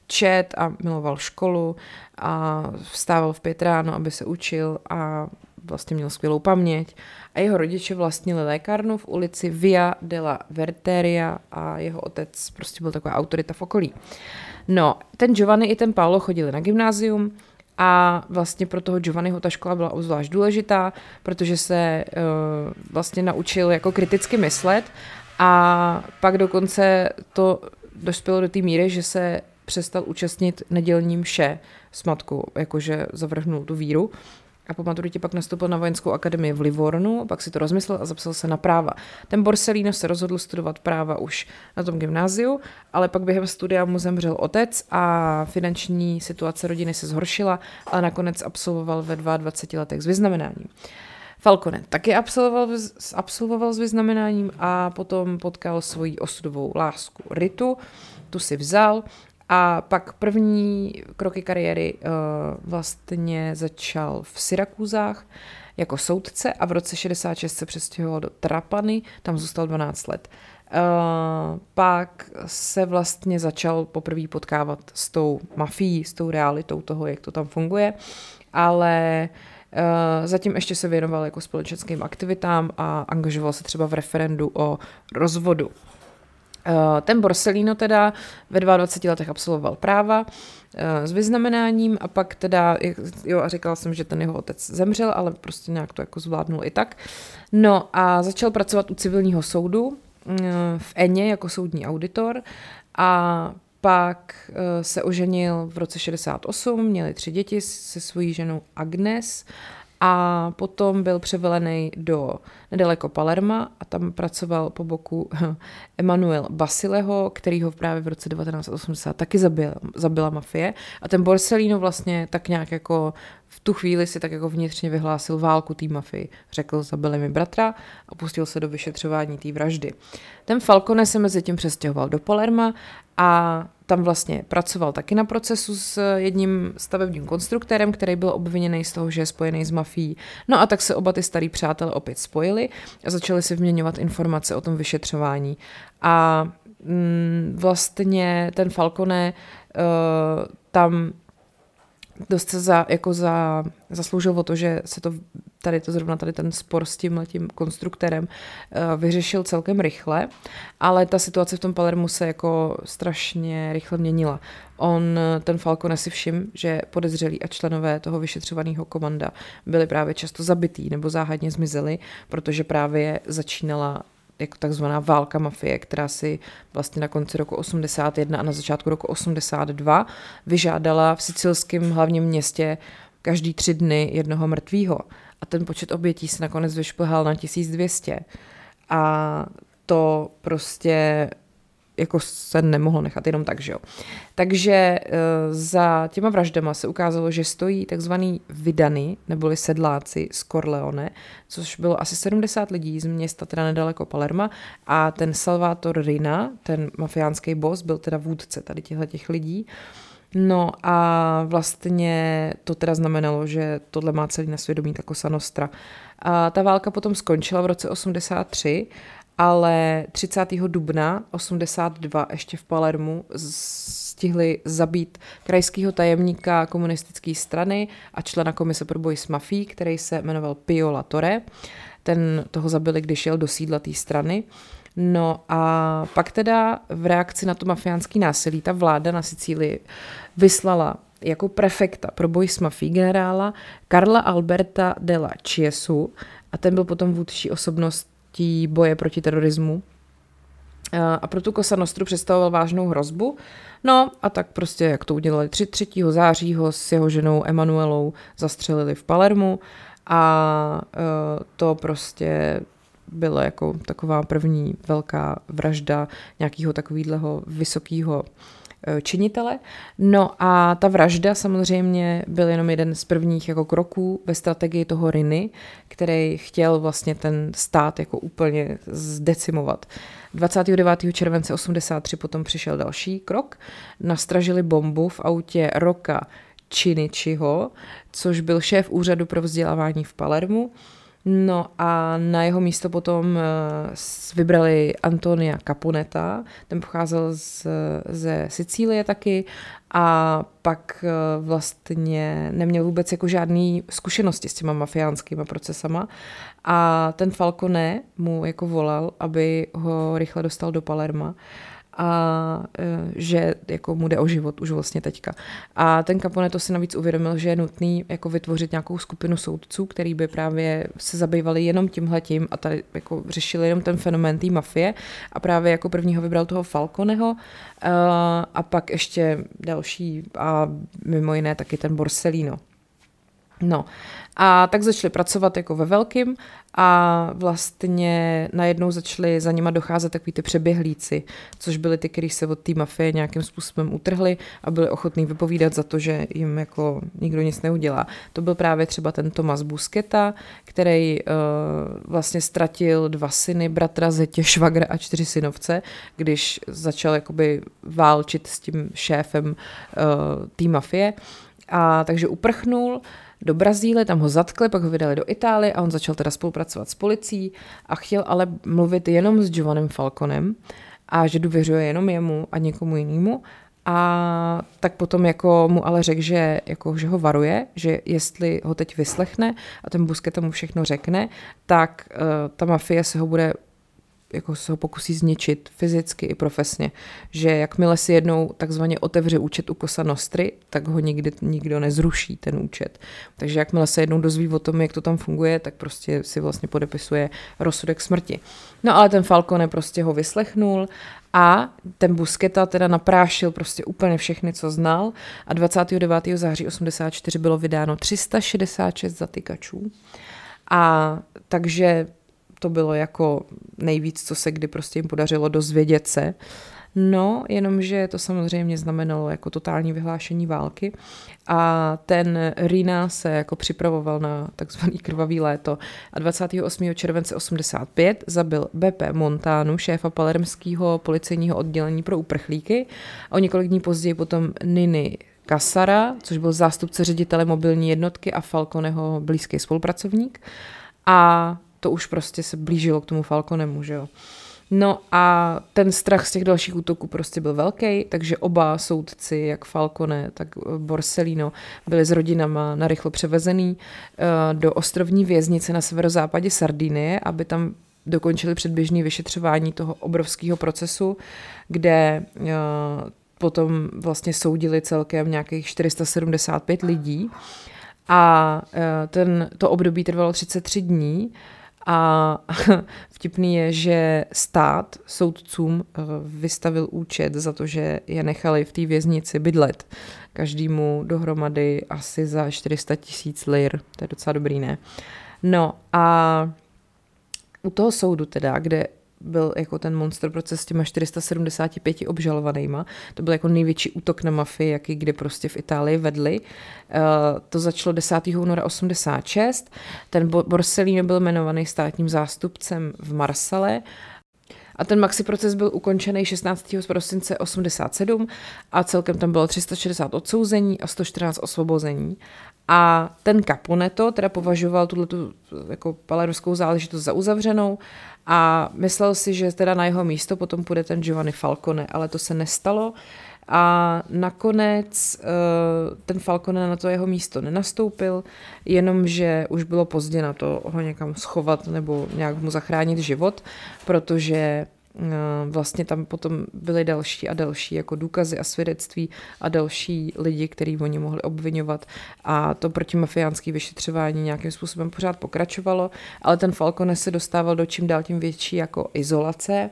čet a miloval školu a vstával v pět ráno, aby se učil a vlastně měl skvělou paměť a jeho rodiče vlastnili lékárnu v ulici Via della Verteria a jeho otec prostě byl taková autorita v okolí. No, ten Giovanni i ten Paolo chodili na gymnázium, a vlastně pro toho Giovanniho ta škola byla obzvlášť důležitá, protože se uh, vlastně naučil jako kriticky myslet a pak dokonce to dospělo do té míry, že se přestal účastnit nedělním vše s matkou, jakože zavrhnul tu víru. A po maturitě pak nastoupil na vojenskou akademii v Livornu, pak si to rozmyslel a zapsal se na práva. Ten Borsellino se rozhodl studovat práva už na tom gymnáziu, ale pak během studia mu zemřel otec a finanční situace rodiny se zhoršila, ale nakonec absolvoval ve 22 letech s vyznamenáním. Falcone taky absolvoval, absolvoval s vyznamenáním a potom potkal svoji osudovou lásku Ritu, tu si vzal a pak první kroky kariéry uh, vlastně začal v Syrakúzách jako soudce a v roce 66 se přestěhoval do Trapany, tam zůstal 12 let. Uh, pak se vlastně začal poprvé potkávat s tou mafií, s tou realitou toho, jak to tam funguje, ale uh, zatím ještě se věnoval jako společenským aktivitám a angažoval se třeba v referendu o rozvodu. Eh, ten Borsellino teda ve 22 letech absolvoval práva eh, s vyznamenáním a pak teda, jo a říkala jsem, že ten jeho otec zemřel, ale prostě nějak to jako zvládnul i tak. No a začal pracovat u civilního soudu eh, v Eně jako soudní auditor a pak se oženil v roce 68, měli tři děti se svojí ženou Agnes a potom byl převelený do nedaleko Palerma a tam pracoval po boku Emanuel Basileho, který ho právě v roce 1980 taky zabil, zabila mafie a ten Borsellino vlastně tak nějak jako v tu chvíli si tak jako vnitřně vyhlásil válku té mafii. Řekl, zabili mi bratra a pustil se do vyšetřování té vraždy. Ten Falcone se mezi tím přestěhoval do Palerma a tam vlastně pracoval taky na procesu s jedním stavebním konstruktérem, který byl obviněný z toho, že je spojený s mafií. No a tak se oba ty starý přátelé opět spojili a začali si vměňovat informace o tom vyšetřování. A mm, vlastně ten Falcone uh, tam dost se za, jako za, zasloužil o to, že se to tady to zrovna tady ten spor s tím letím konstruktorem uh, vyřešil celkem rychle, ale ta situace v tom Palermu se jako strašně rychle měnila. On, ten Falcone si všim, že podezřelí a členové toho vyšetřovaného komanda byli právě často zabitý nebo záhadně zmizeli, protože právě začínala jako takzvaná válka mafie, která si vlastně na konci roku 81 a na začátku roku 82 vyžádala v sicilském hlavním městě každý tři dny jednoho mrtvého. A ten počet obětí se nakonec vyšplhal na 1200. A to prostě jako se nemohlo nechat jenom tak, že jo. Takže e, za těma vraždama se ukázalo, že stojí takzvaný vydany, neboli sedláci z Corleone, což bylo asi 70 lidí z města teda nedaleko Palerma a ten Salvator Rina, ten mafiánský boss, byl teda vůdce tady těchto těch lidí. No a vlastně to teda znamenalo, že tohle má celý na svědomí ta Cosa Nostra. A ta válka potom skončila v roce 83 ale 30. dubna 82 ještě v Palermu stihli zabít krajského tajemníka komunistické strany a člena komise pro boj s mafí, který se jmenoval Pio Latore. Ten toho zabili, když jel do sídla té strany. No a pak teda v reakci na to mafiánský násilí ta vláda na Sicílii vyslala jako prefekta pro boj s mafí generála Karla Alberta della Chiesu a ten byl potom vůdčí osobnost oblastí boje proti terorismu. A pro tu Cosa Nostru představoval vážnou hrozbu. No a tak prostě, jak to udělali 3. 3. září ho s jeho ženou Emanuelou zastřelili v Palermu a e, to prostě byla jako taková první velká vražda nějakého takového vysokého Eh, činitele. No a ta vražda samozřejmě byl jenom jeden z prvních jako kroků ve strategii toho Riny, který chtěl vlastně ten stát jako úplně zdecimovat. 29. července 83 potom přišel další krok. Nastražili bombu v autě Roka Činičiho, což byl šéf úřadu pro vzdělávání v Palermu. No a na jeho místo potom eh, vybrali Antonia Caponeta, ten pocházel z, ze Sicílie taky a pak eh, vlastně neměl vůbec jako žádný zkušenosti s těma mafiánskými procesama. A ten Falcone mu jako volal, aby ho rychle dostal do Palerma a e, že jako mu jde o život už vlastně teďka. A ten Capone to si navíc uvědomil, že je nutný jako vytvořit nějakou skupinu soudců, který by právě se zabývali jenom tímhletím a tady jako řešili jenom ten fenomén té mafie a právě jako prvního vybral toho Falconeho e, a pak ještě další a mimo jiné taky ten Borsellino. No a tak začali pracovat jako ve velkým a vlastně najednou začali za nima docházet takový ty přeběhlíci, což byli ty, kteří se od té mafie nějakým způsobem utrhli a byli ochotní vypovídat za to, že jim jako nikdo nic neudělá. To byl právě třeba ten Tomas Busketa, který uh, vlastně ztratil dva syny, bratra, zetě, švagra a čtyři synovce, když začal jakoby válčit s tím šéfem uh, té mafie. A takže uprchnul, do Brazílie, tam ho zatkli, pak ho vydali do Itálie a on začal teda spolupracovat s policií a chtěl ale mluvit jenom s Giovannem Falconem a že důvěřuje jenom jemu a někomu jinému. A tak potom jako mu ale řekl, že, jako, že ho varuje, že jestli ho teď vyslechne a ten Busqueta mu všechno řekne, tak uh, ta mafie se ho bude jako se ho pokusí zničit fyzicky i profesně. Že jakmile si jednou takzvaně otevře účet u Kosa Nostry, tak ho nikdy nikdo nezruší, ten účet. Takže jakmile se jednou dozví o tom, jak to tam funguje, tak prostě si vlastně podepisuje rozsudek smrti. No ale ten Falcone prostě ho vyslechnul a ten Busketa teda naprášil prostě úplně všechny, co znal a 29. září 84 bylo vydáno 366 zatykačů. A takže to bylo jako nejvíc, co se kdy prostě jim podařilo dozvědět se. No, jenomže to samozřejmě znamenalo jako totální vyhlášení války a ten Rina se jako připravoval na takzvaný krvavý léto a 28. července 85 zabil BP Montánu, šéfa palermského policejního oddělení pro uprchlíky a o několik dní později potom Niny Kasara, což byl zástupce ředitele mobilní jednotky a Falconeho blízký spolupracovník. A to už prostě se blížilo k tomu Falconemu, že jo. No a ten strach z těch dalších útoků prostě byl velký, takže oba soudci, jak Falcone, tak Borsellino, byli s rodinama narychlo převezený eh, do ostrovní věznice na severozápadě Sardinie, aby tam dokončili předběžné vyšetřování toho obrovského procesu, kde eh, potom vlastně soudili celkem nějakých 475 lidí a eh, ten, to období trvalo 33 dní a vtipný je, že stát soudcům eh, vystavil účet za to, že je nechali v té věznici bydlet. Každému dohromady asi za 400 tisíc lir. To je docela dobrý, ne? No a u toho soudu teda, kde byl jako ten monster proces s těma 475 obžalovanýma. To byl jako největší útok na mafii, jaký kdy prostě v Itálii vedli. Uh, to začalo 10. února 86. Ten Borsellino byl jmenovaný státním zástupcem v Marsale a ten maxi proces byl ukončený 16. prosince 87 a celkem tam bylo 360 odsouzení a 114 osvobození. A ten Caponeto teda považoval tuto jako palerskou záležitost za uzavřenou a myslel si, že teda na jeho místo potom půjde ten Giovanni Falcone, ale to se nestalo. A nakonec eh, ten Falcone na to jeho místo nenastoupil, jenomže už bylo pozdě na to ho někam schovat nebo nějak mu zachránit život, protože vlastně tam potom byly další a další jako důkazy a svědectví a další lidi, který oni mohli obvinovat. A to protimafiánské vyšetřování nějakým způsobem pořád pokračovalo, ale ten Falcone se dostával do čím dál tím větší jako izolace.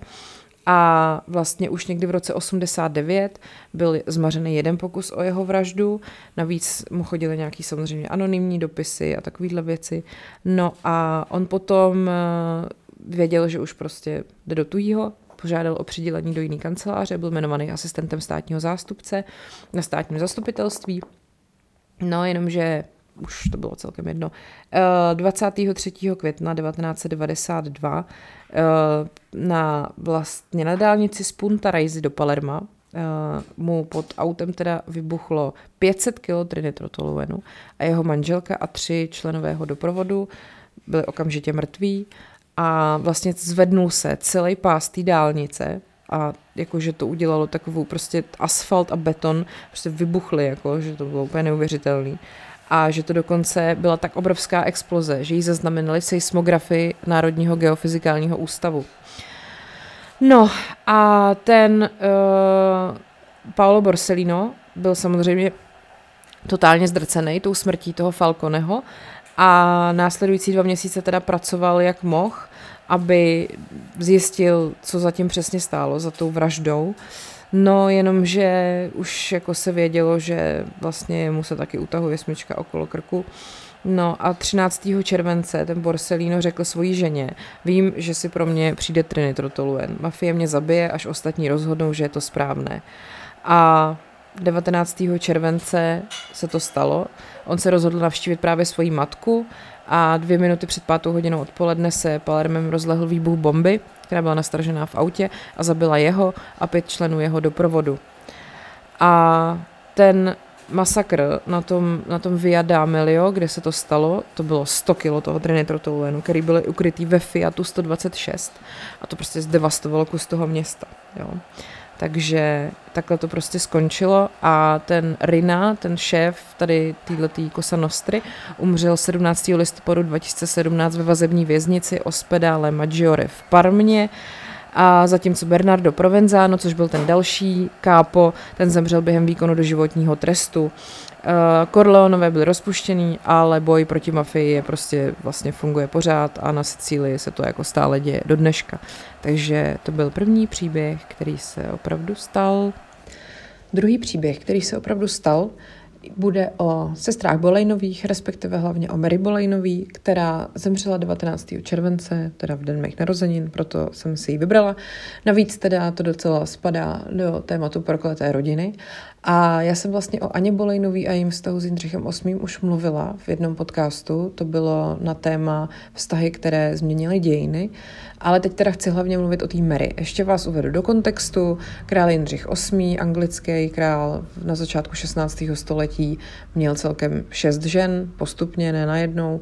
A vlastně už někdy v roce 89 byl zmařený jeden pokus o jeho vraždu, navíc mu chodily nějaký samozřejmě anonymní dopisy a takovéhle věci. No a on potom eh, věděl, že už prostě jde do tujího, požádal o přidělení do jiné kanceláře, byl jmenovaný asistentem státního zástupce na státním zastupitelství. No, jenomže už to bylo celkem jedno. 23. Eh, května 1992 eh, na vlastně na dálnici z Punta Raisi do Palerma eh, mu pod autem teda vybuchlo 500 kg trinitrotoluenu a jeho manželka a tři členové doprovodu byli okamžitě mrtví a vlastně zvednul se celý pás té dálnice a jakože to udělalo takovou prostě asfalt a beton prostě vybuchly, jako, že to bylo úplně neuvěřitelný a že to dokonce byla tak obrovská exploze, že ji zaznamenali seismografy Národního geofyzikálního ústavu. No a ten uh, Paolo Borsellino byl samozřejmě totálně zdrcený tou smrtí toho Falconeho a následující dva měsíce teda pracoval jak mohl, aby zjistil, co zatím přesně stálo za tou vraždou. No, jenomže už jako se vědělo, že vlastně mu se taky utahuje smyčka okolo krku. No a 13. července ten Borsellino řekl svojí ženě, vím, že si pro mě přijde trinitrotoluen. Mafie mě zabije, až ostatní rozhodnou, že je to správné. A 19. července se to stalo. On se rozhodl navštívit právě svoji matku a dvě minuty před pátou hodinou odpoledne se Palermem rozlehl výbuch bomby, která byla nastražená v autě a zabila jeho a pět členů jeho doprovodu. A ten masakr na tom, na tom Via D'Amelio, kde se to stalo, to bylo 100 kilo toho trinitrotoluenu, který byl ukrytý ve Fiatu 126 a to prostě zdevastovalo kus toho města. Jo. Takže takhle to prostě skončilo a ten Rina, ten šéf tady této Cosa Nostry, umřel 17. listopadu 2017 ve vazební věznici Ospedale Maggiore v Parmě a zatímco Bernardo Provenzano, což byl ten další kápo, ten zemřel během výkonu doživotního trestu. Uh, Corleonové byli rozpuštěný, ale boj proti mafii je prostě vlastně funguje pořád a na Sicílii se to jako stále děje do dneška. Takže to byl první příběh, který se opravdu stal. Druhý příběh, který se opravdu stal, bude o sestrách Bolejnových, respektive hlavně o Mary Bolejnový, která zemřela 19. července, teda v den mých narozenin, proto jsem si ji vybrala. Navíc teda to docela spadá do tématu prokleté rodiny. A já jsem vlastně o Aně Bolejnový a jejím vztahu s Jindřichem VIII. už mluvila v jednom podcastu. To bylo na téma vztahy, které změnily dějiny. Ale teď teda chci hlavně mluvit o té Mary. Ještě vás uvedu do kontextu. Král Jindřich VIII, anglický král na začátku 16. století, měl celkem šest žen, postupně, ne najednou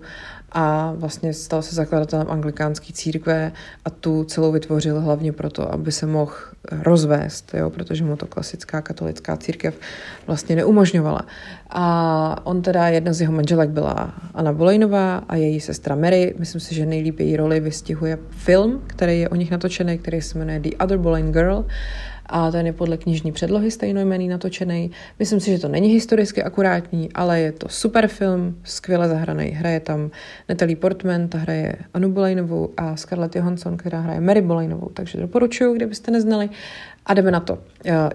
a vlastně stal se zakladatelem anglikánské církve a tu celou vytvořil hlavně proto, aby se mohl rozvést, jo, protože mu to klasická katolická církev vlastně neumožňovala. A on teda, jedna z jeho manželek byla Anna Bolejnová a její sestra Mary. Myslím si, že nejlíp její roli vystihuje film, který je o nich natočený, který se jmenuje The Other Boleyn Girl a ten je podle knižní předlohy stejnojmený natočený. Myslím si, že to není historicky akurátní, ale je to super film, skvěle zahraný. Hraje tam Natalie Portman, ta hraje Anu Bolejnovou a Scarlett Johansson, která hraje Mary Bolejnovou, takže doporučuju, kdybyste neznali. A jdeme na to. Uh,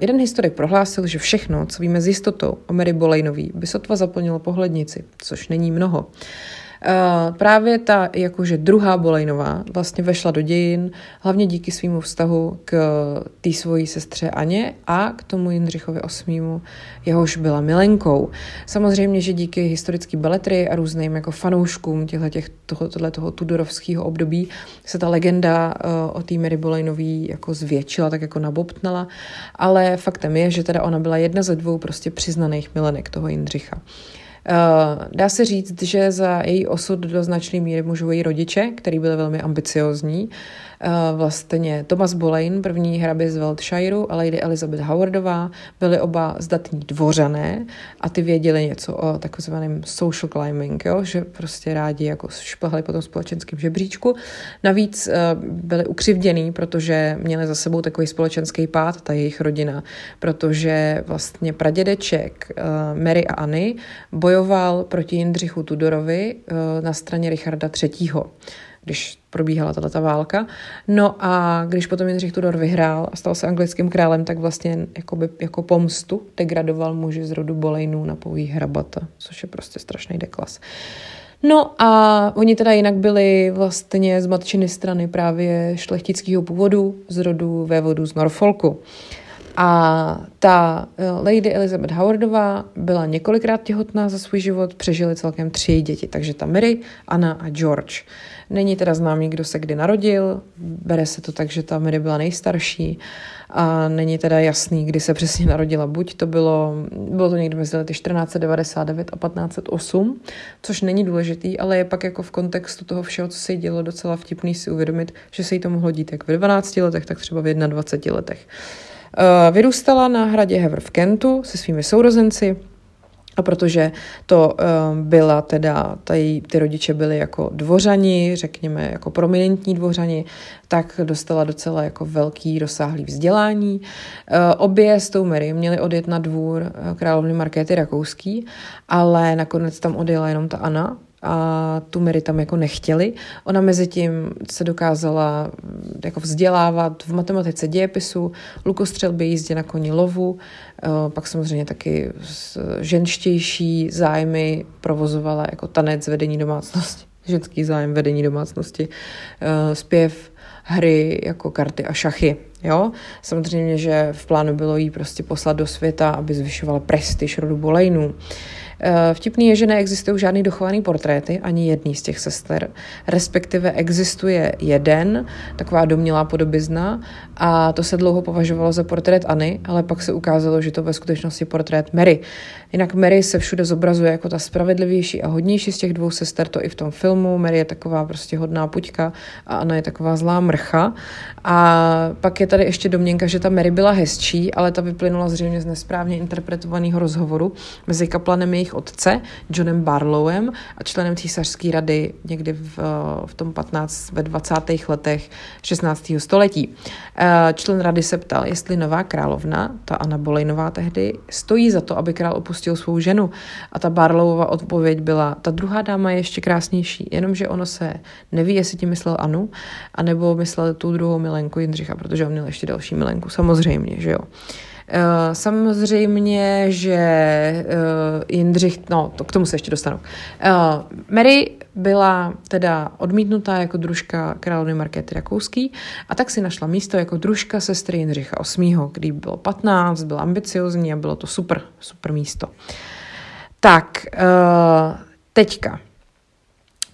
jeden historik prohlásil, že všechno, co víme s jistotou o Mary Bolejnový, by sotva zaplnilo pohlednici, což není mnoho. Uh, právě ta jakože druhá Bolejnová vlastně vešla do dějin, hlavně díky svýmu vztahu k té svojí sestře Aně a k tomu Jindřichovi VIII, jehož byla milenkou. Samozřejmě, že díky historické beletry a různým jako fanouškům těch, toho, toho tudorovského období se ta legenda uh, o té Mary Bolejnový jako zvětšila, tak jako nabobtnala, ale faktem je, že teda ona byla jedna ze dvou prostě přiznaných milenek toho Jindřicha. Eh, dá se říct, že za její osud do značné míry můžou její rodiče, který byli velmi ambiciozní. Eh, vlastně Thomas Boleyn, první hrabě z Wiltshireu a Lady Elizabeth Howardová, byli oba zdatní dvořané a ty věděli něco o takzvaném social climbing, jo? že prostě rádi jako šplhali po tom společenském žebříčku. Navíc eh, byli ukřivděný, protože měli za sebou takový společenský pád, ta jejich rodina, protože vlastně pradědeček Mary a Anny bojoval proti Jindřichu Tudorovi na straně Richarda III když probíhala tato válka. No a když potom Jindřich Tudor vyhrál a stal se anglickým králem, tak vlastně jakoby, jako pomstu degradoval muži z rodu Bolejnů na pouhý hrabata, což je prostě strašný deklas. No a oni teda jinak byli vlastně z matčiny strany právě šlechtického původu z rodu vévodu z Norfolku. A ta eh, Lady Elizabeth Howardová byla několikrát těhotná za svůj život, přežili celkem tři děti, takže ta Mary, Anna a George. Není teda známý, kdo se kdy narodil, bere se to tak, že ta Mary byla nejstarší a není teda jasný, kdy se přesně narodila. Buď to bylo, bylo to někdy mezi lety 1499 a 1508, což není důležitý, ale je pak jako v kontextu toho všeho, co se jí dělo, docela vtipný si uvědomit, že se jí to mohlo dít jak v 12 letech, tak třeba v 21 letech. Uh, vyrůstala na hradě Hever v Kentu se svými sourozenci, A protože to uh, byla teda, tady, ty rodiče byli jako dvořani, řekněme jako prominentní dvořani, tak dostala docela jako velký, rozsáhlý vzdělání. Uh, obě s tou Mary měli odjet na dvůr královny Markéty Rakouský, ale nakonec tam odjela jenom ta Anna, a tu Mary tam jako nechtěli. Ona mezi tím se dokázala mm, jako vzdělávat v matematice dějepisu, lukostřelbě, jízdě na koni lovu, eh, pak samozřejmě taky ženštější zájmy provozovala jako tanec, vedení domácnosti, ženský zájem, vedení domácnosti, eh, zpěv, hry jako karty a šachy. Jo? Samozřejmě, že v plánu bylo jí prostě poslat do světa, aby zvyšovala prestiž rodu Bolejnů. Vtipný je, že neexistují žádný dochovaný portréty, ani jedný z těch sester. Respektive existuje jeden, taková domělá podobizna, a to se dlouho považovalo za portrét Anny, ale pak se ukázalo, že to ve skutečnosti portrét Mary. Jinak Mary se všude zobrazuje jako ta spravedlivější a hodnější z těch dvou sester, to i v tom filmu. Mary je taková prostě hodná puťka a Anna je taková zlá mrcha. A pak je tady ještě domněnka, že ta Mary byla hezčí, ale ta vyplynula zřejmě z nesprávně interpretovaného rozhovoru mezi kaplanem jejich otce, Johnem Barlowem a členem císařské rady někdy v, v tom 15, ve 20. letech 16. století. Eh, člen rady se ptal, jestli nová královna, ta Anna Bolejnová tehdy, stojí za to, aby král opustil svou ženu. A ta Barlowova odpověď byla, ta druhá dáma je ještě krásnější, jenomže ono se neví, jestli tím myslel Anu, anebo myslel tu druhou milenku Jindřicha, protože on měl ještě další milenku, samozřejmě, že jo. Uh, samozřejmě, že uh, Jindřich, no, to, k tomu se ještě dostanu. Uh, Mary byla teda odmítnutá jako družka královny Markéty Rakouský a tak si našla místo jako družka sestry Jindřicha VIII., kdy bylo 15, byla ambiciozní a bylo to super, super místo. Tak, teďka.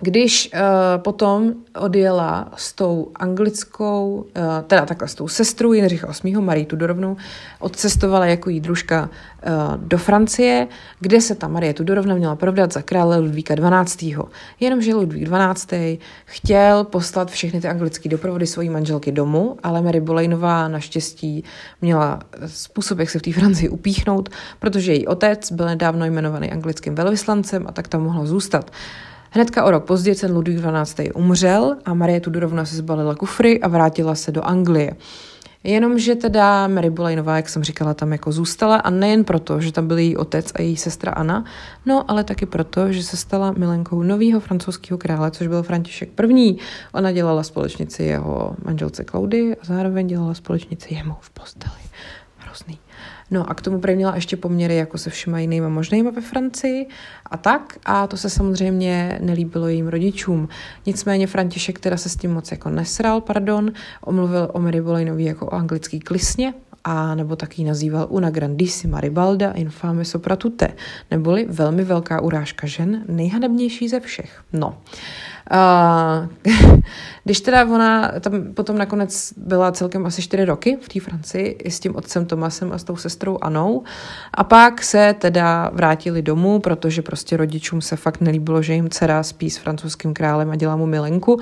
Když uh, potom odjela s tou anglickou, uh, teda takhle s tou sestrou Jindřicha VIII. Marii Tudorovnou, odcestovala jako jí družka uh, do Francie, kde se ta Marie Tudorovna měla provdat za krále Ludvíka XII. Jenomže Ludvík XII. chtěl poslat všechny ty anglické doprovody svojí manželky domů, ale Mary Bolejnová naštěstí měla způsob, jak se v té Francii upíchnout, protože její otec byl nedávno jmenovaný anglickým velvyslancem a tak tam mohla zůstat. Hnedka o rok později ten Ludvík XII. umřel a Marie Tudorovna se zbalila kufry a vrátila se do Anglie. Jenomže teda Mary Bolejnová, jak jsem říkala, tam jako zůstala a nejen proto, že tam byl její otec a její sestra Anna, no ale taky proto, že se stala milenkou nového francouzského krále, což byl František I. Ona dělala společnici jeho manželce Klaudy a zároveň dělala společnici jemu v posteli. Hrozný. No a k tomu prý měla ještě poměry jako se všema jinýma možnýma ve Francii a tak. A to se samozřejmě nelíbilo jejím rodičům. Nicméně František teda se s tím moc jako nesral, pardon, omluvil o Mary Boleynový jako o anglický klisně, a nebo taky nazýval una grandissima ribalda infame sopratute, neboli velmi velká urážka žen, nejhanebnější ze všech. No. Uh, když teda ona tam potom nakonec byla celkem asi čtyři roky v té Francii i s tím otcem Tomasem a s tou sestrou Anou a pak se teda vrátili domů, protože prostě rodičům se fakt nelíbilo, že jim dcera spí s francouzským králem a dělá mu milenku,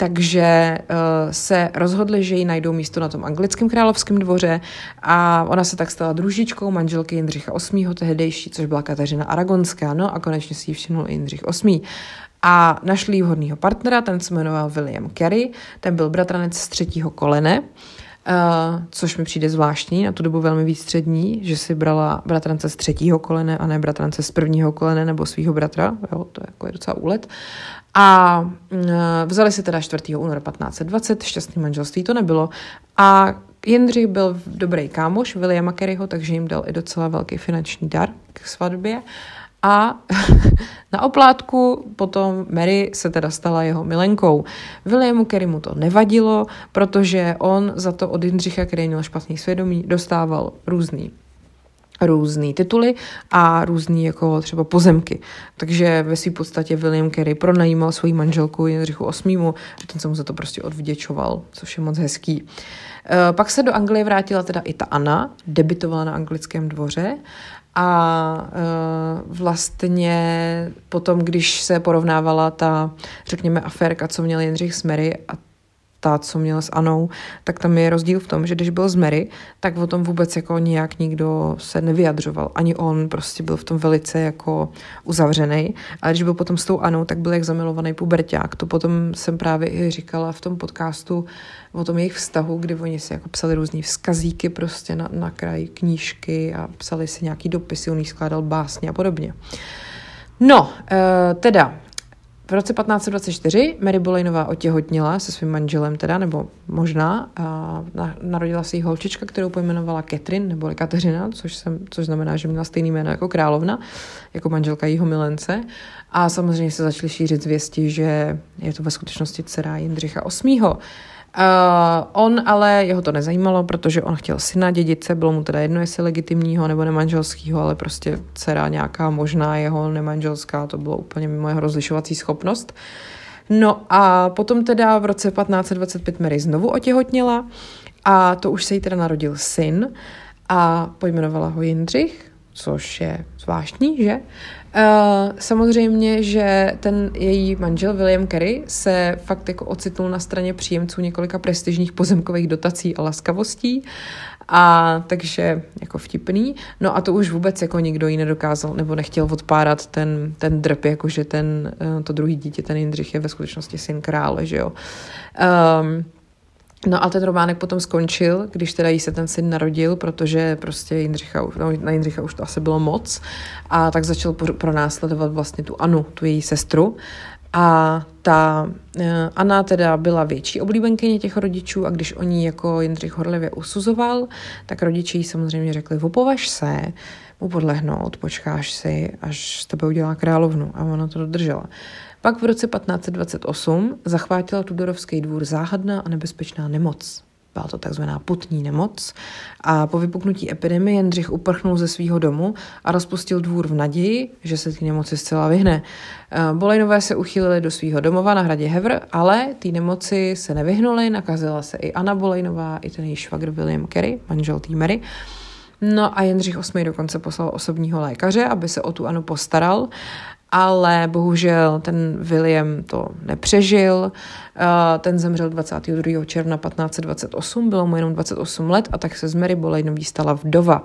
takže uh, se rozhodli, že jí najdou místo na tom anglickém královském dvoře a ona se tak stala družičkou manželky Jindřicha VIII. tehdejší, což byla Kateřina Aragonská, no a konečně si ji všimnul Jindřich VIII. A našli vhodného partnera, ten se jmenoval William Carey, ten byl bratranec z třetího kolene, Uh, což mi přijde zvláštní, na tu dobu velmi výstřední, že si brala bratrance z třetího kolene a ne bratrance z prvního kolene nebo svého bratra, jo, to je, jako je docela úlet. A uh, vzali si teda 4. února 1520, šťastný manželství to nebylo. A Jindřich byl dobrý kámoš Williama Kerryho, takže jim dal i docela velký finanční dar k svatbě. A na oplátku potom Mary se teda stala jeho milenkou. Williamu mu to nevadilo, protože on za to od Jindřicha, který měl špatný svědomí, dostával různý různý tituly a různý jako třeba pozemky. Takže ve své podstatě William Carey pronajímal svoji manželku Jindřichu VIII. a ten se mu za to prostě odvděčoval, což je moc hezký. Eh, pak se do Anglie vrátila teda i ta Anna, debitovala na anglickém dvoře a uh, vlastně potom, když se porovnávala ta, řekněme, aférka, co měl Jindřich s Mary a ta, co měl s Anou, tak tam je rozdíl v tom, že když byl z Mary, tak o tom vůbec jako nijak nikdo se nevyjadřoval. Ani on prostě byl v tom velice jako uzavřený. A když byl potom s tou Anou, tak byl jak zamilovaný puberták. To potom jsem právě i říkala v tom podcastu o tom jejich vztahu, kdy oni si jako psali různý vzkazíky prostě na, na kraj knížky a psali si nějaký dopisy, on jí skládal básně a podobně. No, uh, teda, v roce 1524 Mary Bolejnová otěhotnila se svým manželem teda, nebo možná, a narodila se jí holčička, kterou pojmenovala Catherine, nebo Kateřina, což, jsem, což znamená, že měla stejný jméno jako královna, jako manželka jejího milence. A samozřejmě se začaly šířit zvěsti, že je to ve skutečnosti dcera Jindřicha VIII. Uh, on ale, jeho to nezajímalo, protože on chtěl syna dědice, bylo mu teda jedno, jestli legitimního nebo nemanželského, ale prostě dcera nějaká možná jeho nemanželská, to bylo úplně mimo jeho rozlišovací schopnost. No a potom teda v roce 1525 Mary znovu otěhotněla a to už se jí teda narodil syn a pojmenovala ho Jindřich, což je zvláštní, že? Uh, samozřejmě, že ten její manžel William Carey se fakt jako ocitnul na straně příjemců několika prestižních pozemkových dotací a laskavostí a takže jako vtipný. No a to už vůbec jako nikdo jí nedokázal nebo nechtěl odpárat ten, ten drp, jakože ten, uh, to druhý dítě, ten Jindřich je ve skutečnosti syn krále, že jo. Um, No a ten románek potom skončil, když teda jí se ten syn narodil, protože prostě Jindřicha, no, na Jindřicha už to asi bylo moc. A tak začal pronásledovat vlastně tu Anu, tu její sestru. A ta uh, Anna teda byla větší oblíbenkyně těch rodičů a když oni jako Jindřich horlivě usuzoval, tak rodiči jí samozřejmě řekli, opovaž se, mu podlehnout, počkáš si, až s tebe udělá královnu. A ona to dodržela. Pak v roce 1528 zachvátila Tudorovský dvůr záhadná a nebezpečná nemoc. Byla to takzvaná putní nemoc a po vypuknutí epidemie Jindřich uprchnul ze svého domu a rozpustil dvůr v naději, že se ty nemoci zcela vyhne. Eh, Bolejnové se uchýlili do svého domova na hradě Hevr, ale ty nemoci se nevyhnuly, nakazila se i Anna Bolejnová, i ten její švagr William Kerry, manžel tý Mary. No a Jindřich VIII dokonce poslal osobního lékaře, aby se o tu Anu postaral ale bohužel ten William to nepřežil. Eh, ten zemřel 22. června 1528, bylo mu jenom 28 let a tak se z Mary Bolejnový stala vdova.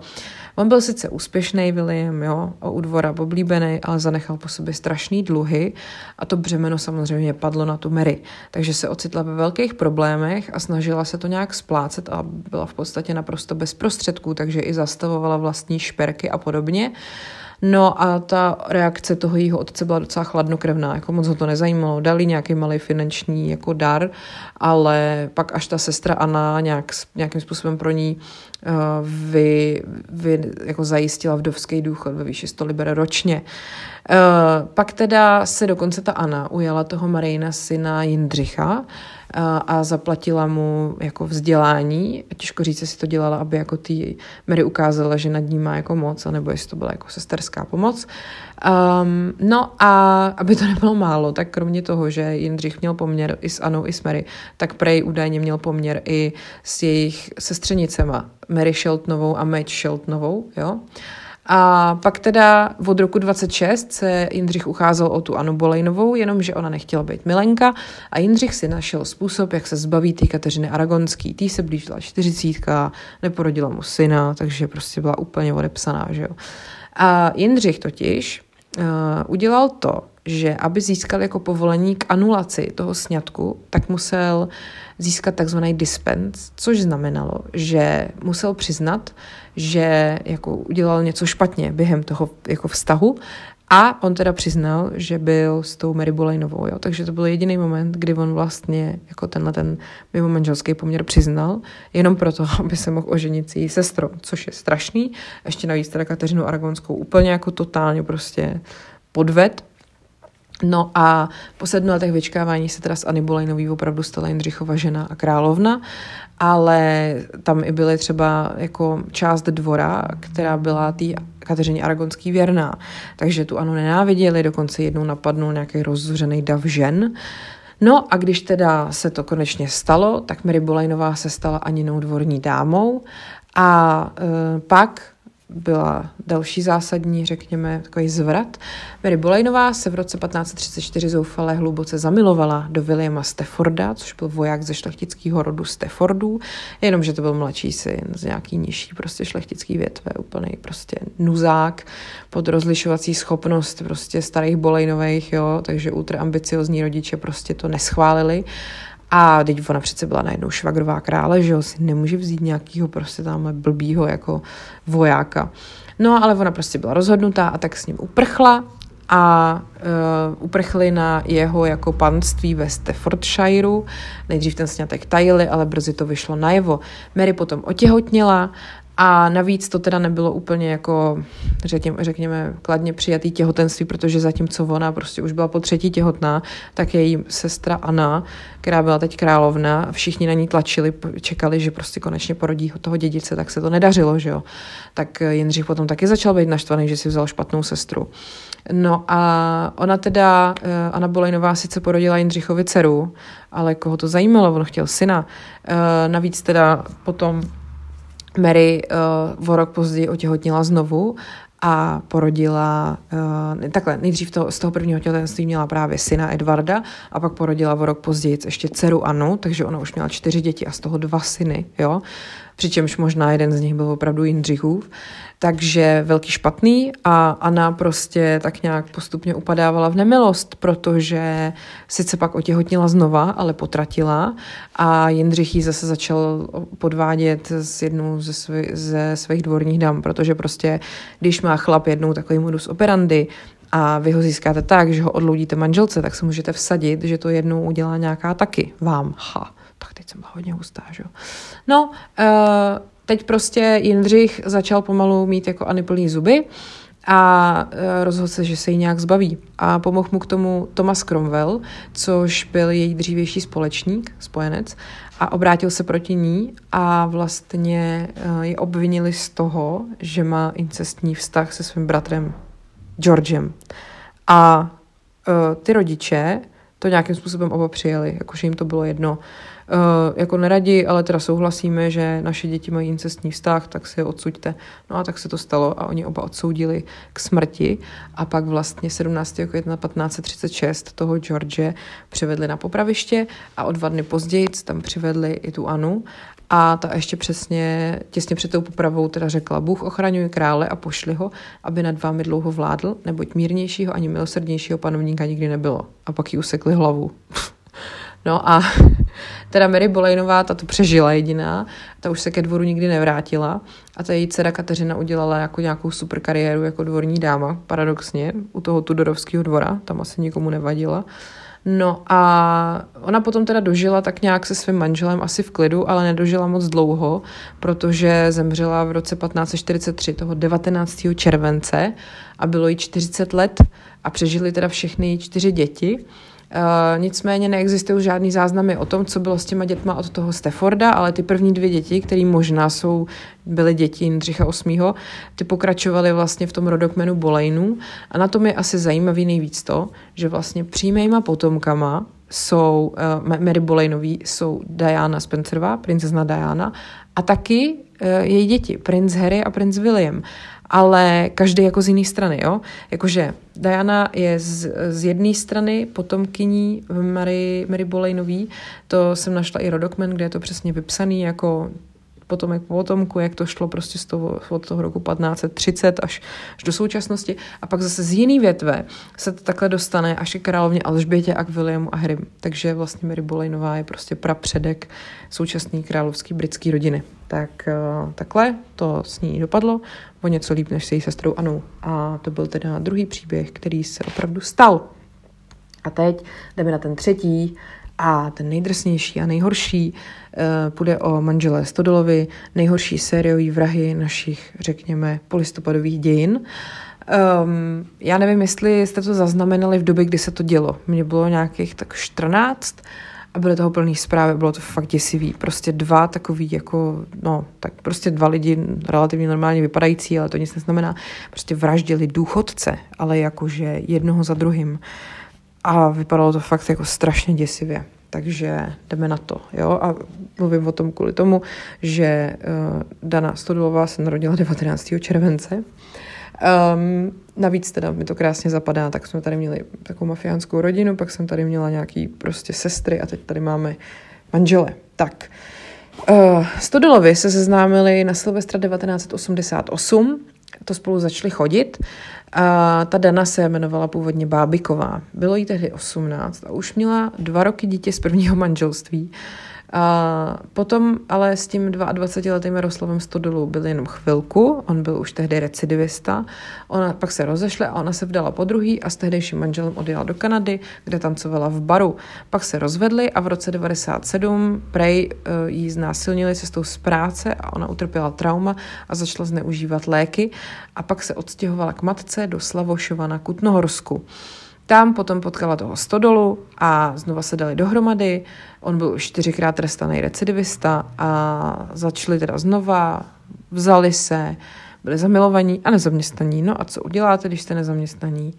On byl sice úspěšný William, jo, u dvora oblíbený, ale zanechal po sobě strašný dluhy a to břemeno samozřejmě padlo na tu Mary. Takže se ocitla ve velkých problémech a snažila se to nějak splácet a byla v podstatě naprosto bez prostředků, takže i zastavovala vlastní šperky a podobně. No a ta reakce toho jeho otce byla docela chladnokrevná, jako moc ho to nezajímalo. Dali nějaký malý finanční jako dar, ale pak až ta sestra Anna nějak, nějakým způsobem pro ní uh, vy, vy, jako zajistila vdovský důchod ve výši 100 liber ročně. Uh, pak teda se dokonce ta Anna ujala toho Marijna syna Jindřicha, a zaplatila mu jako vzdělání. Těžko říct, jestli to dělala, aby jako ty Mary ukázala, že nad ní má jako moc, nebo jestli to byla jako sesterská pomoc. Um, no a aby to nebylo málo, tak kromě toho, že Jindřich měl poměr i s Anou, i s Mary, tak Prej údajně měl poměr i s jejich sestřenicema, Mary Sheltonovou a Madge Sheltonovou, jo. Uh, a pak teda od roku 26 se Jindřich ucházel o tu Anu Bolejnovou, jenomže ona nechtěla být milenka a Jindřich si našel způsob, jak se zbaví té Kateřiny Aragonský. Tý se blížila čtyřicítka, neporodila mu syna, takže prostě byla úplně odepsaná, že jo. A Jindřich totiž uh, udělal to, že aby získal jako povolení k anulaci toho sňatku, tak musel získat takzvaný dispens, což znamenalo, že musel přiznat, že jako udělal něco špatně během toho jako vztahu a on teda přiznal, že byl s tou Mary Bolejnovou, jo? takže to byl jediný moment, kdy on vlastně jako tenhle ten mimo manželský poměr přiznal, jenom proto, aby se mohl oženit s její sestrou, což je strašný. Ještě navíc teda Kateřinu Aragonskou úplně jako totálně prostě podved, No a po sedmi letech vyčkávání se teda s Anny Bolejnový opravdu stala Jindřichova žena a královna, ale tam i byly třeba jako část dvora, která byla tý Kateřině Aragonský věrná. Takže tu Anu nenáviděli, dokonce jednou napadnul nějaký rozzuřený dav žen. No a když teda se to konečně stalo, tak Mary Bolejnová se stala Aninou dvorní dámou a e, pak byla další zásadní, řekněme, takový zvrat. Mary Bolejnová se v roce 1534 zoufale hluboce zamilovala do Williama Stafforda, což byl voják ze šlechtického rodu Staffordů, jenomže to byl mladší syn z nějaký nižší prostě šlechtický větve, úplný prostě nuzák pod rozlišovací schopnost prostě starých Bolejnových, jo, takže ultra ambiciozní rodiče prostě to neschválili a teď ona přece byla najednou švagrová krále, že jo, si nemůže vzít nějakýho prostě tamhle blbýho jako vojáka. No ale ona prostě byla rozhodnutá a tak s ním uprchla a uh, uprchli na jeho jako panství ve Staffordshireu. Nejdřív ten snětek tajili, ale brzy to vyšlo najevo. Mary potom otěhotněla a navíc to teda nebylo úplně jako, řekněme, řekněme kladně přijatý těhotenství, protože zatímco ona prostě už byla po třetí těhotná, tak její sestra Anna, která byla teď královna, všichni na ní tlačili, čekali, že prostě konečně porodí toho dědice, tak se to nedařilo, že jo. Tak Jindřich potom taky začal být naštvaný, že si vzal špatnou sestru. No a ona teda, eh, Anna Bolejnová sice porodila Jindřichovi dceru, ale koho to zajímalo, on chtěl syna. Eh, navíc teda potom Mary uh, o rok později otěhotnila znovu a porodila, uh, takhle, nejdřív to, z toho prvního těhotenství měla právě syna Edvarda a pak porodila o rok později ještě dceru Anu, takže ona už měla čtyři děti a z toho dva syny, jo přičemž možná jeden z nich byl opravdu Jindřichův. Takže velký špatný a Anna prostě tak nějak postupně upadávala v nemilost, protože sice pak otěhotnila znova, ale potratila a Jindřich jí zase začal podvádět s jednou ze, svý, ze svých dvorních dam, protože prostě když má chlap jednou takový modus operandi, a vy ho získáte tak, že ho odloudíte manželce, tak se můžete vsadit, že to jednou udělá nějaká taky vám. Ha tak teď jsem byla hodně hustá, že. No, uh, teď prostě Jindřich začal pomalu mít jako Ani zuby a uh, rozhodl se, že se jí nějak zbaví. A pomohl mu k tomu Thomas Cromwell, což byl její dřívější společník, spojenec, a obrátil se proti ní a vlastně uh, je obvinili z toho, že má incestní vztah se svým bratrem Georgem. A ty rodiče to nějakým způsobem oba přijeli, jakože jim to bylo jedno. Uh, jako neradi, ale teda souhlasíme, že naše děti mají incestní vztah, tak si je odsuďte. No a tak se to stalo a oni oba odsoudili k smrti a pak vlastně 17. května 1536 toho George přivedli na popraviště a o dva dny později tam přivedli i tu Anu a ta ještě přesně, těsně před tou popravou teda řekla, Bůh ochraňuje krále a pošli ho, aby nad vámi dlouho vládl, neboť mírnějšího ani milosrdnějšího panovníka nikdy nebylo. A pak jí usekli hlavu. no a teda Mary Bolejnová, ta to přežila jediná, ta už se ke dvoru nikdy nevrátila a ta její dcera Kateřina udělala jako nějakou super kariéru jako dvorní dáma, paradoxně, u toho Tudorovského dvora, tam asi nikomu nevadila. No a ona potom teda dožila tak nějak se svým manželem asi v klidu, ale nedožila moc dlouho, protože zemřela v roce 1543, toho 19. července a bylo jí 40 let a přežili teda všechny čtyři děti. Uh, nicméně neexistují žádný záznamy o tom, co bylo s těma dětma od toho Stafforda, ale ty první dvě děti, které možná jsou, byly děti Jindřicha VIII., ty pokračovaly vlastně v tom rodokmenu Bolejnů a na tom je asi zajímavý nejvíc to, že vlastně přímýma potomkama jsou, uh, Mary Bolejnový jsou Diana Spencerová, princezna Diana a taky uh, její děti, princ Harry a princ William ale každý jako z jiné strany, jo. Jakože Diana je z, z jedné strany potomkyní Mary, Mary Bolejnový, to jsem našla i rodokmen, kde je to přesně vypsaný jako potomek po potomku, jak to šlo prostě z toho, od toho roku 1530 až, až do současnosti. A pak zase z jiný větve se to takhle dostane až k královně Alžbětě a k Williamu a Harry. Takže vlastně Mary Bolejnová je prostě prapředek současný královský britský rodiny. Tak uh, takhle to s ní dopadlo o něco líp než se její sestrou Anou. A to byl teda druhý příběh, který se opravdu stal. A teď jdeme na ten třetí a ten nejdrsnější a nejhorší uh, půjde o manželé Stodolovi, nejhorší sériový vrahy našich, řekněme, polistopadových dějin. Um, já nevím, jestli jste to zaznamenali v době, kdy se to dělo. Mně bylo nějakých tak 14 a byly toho plný zprávy, bylo to fakt děsivý. Prostě dva takový jako, no, tak prostě dva lidi relativně normálně vypadající, ale to nic neznamená, prostě vraždili důchodce, ale jakože jednoho za druhým. A vypadalo to fakt jako strašně děsivě. takže jdeme na to. Jo? A mluvím o tom kvůli tomu, že uh, Dana Stodulová se narodila 19. července. Um, navíc teda mi to krásně zapadá, tak jsme tady měli takovou mafiánskou rodinu, pak jsem tady měla nějaký prostě sestry a teď tady máme manžele. Tak, uh, Stodulovi se seznámili na Silvestra 1988, to spolu začali chodit a ta Dana se jmenovala původně Bábiková. Bylo jí tehdy 18 a už měla dva roky dítě z prvního manželství. A potom ale s tím 22-letým Jaroslavem Stodolou byl jenom chvilku, on byl už tehdy recidivista, ona pak se rozešle a ona se vdala po druhý a s tehdejším manželem odjela do Kanady, kde tancovala v baru. Pak se rozvedli a v roce 97 prej uh, jí znásilnili cestou z práce a ona utrpěla trauma a začala zneužívat léky a pak se odstěhovala k matce do Slavošova na Kutnohorsku. Tam potom potkala toho stodolu a znova se dali dohromady. On byl už čtyřikrát trestaný recidivista a začali teda znova, vzali se, byli zamilovaní a nezaměstnaní. No a co uděláte, když jste nezaměstnaní?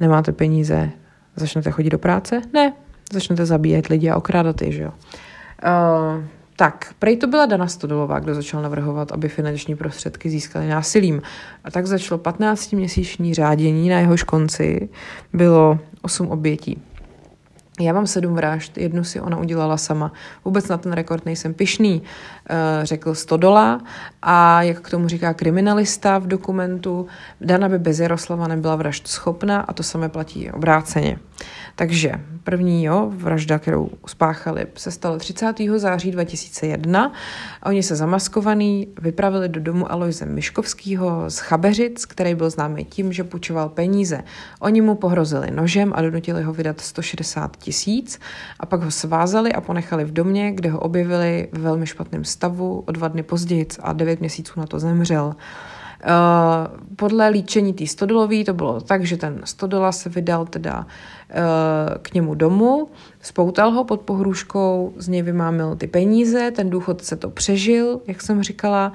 Nemáte peníze, začnete chodit do práce? Ne, začnete zabíjet lidi a okrádat je, že jo. Uh, tak, prej to byla Dana Stodolová, kdo začal navrhovat, aby finanční prostředky získaly násilím. A tak začalo 15-měsíční řádění, na jehož konci bylo 8 obětí. Já mám sedm vražd, jednu si ona udělala sama. Vůbec na ten rekord nejsem pišný, řekl Stodola. A jak k tomu říká kriminalista v dokumentu, Dana by bez Jaroslava nebyla vražd schopna a to samé platí obráceně. Takže první jo, vražda, kterou spáchali, se stala 30. září 2001 a oni se zamaskovaný vypravili do domu Aloise Myškovského z Chabeřic, který byl známý tím, že půjčoval peníze. Oni mu pohrozili nožem a donutili ho vydat 160 tisíc a pak ho svázali a ponechali v domě, kde ho objevili v velmi špatném stavu o dva dny později a devět měsíců na to zemřel. Uh, podle líčení té stodolový to bylo tak, že ten stodola se vydal teda uh, k němu domů, spoutal ho pod pohrůžkou, z něj vymámil ty peníze, ten důchod se to přežil, jak jsem říkala,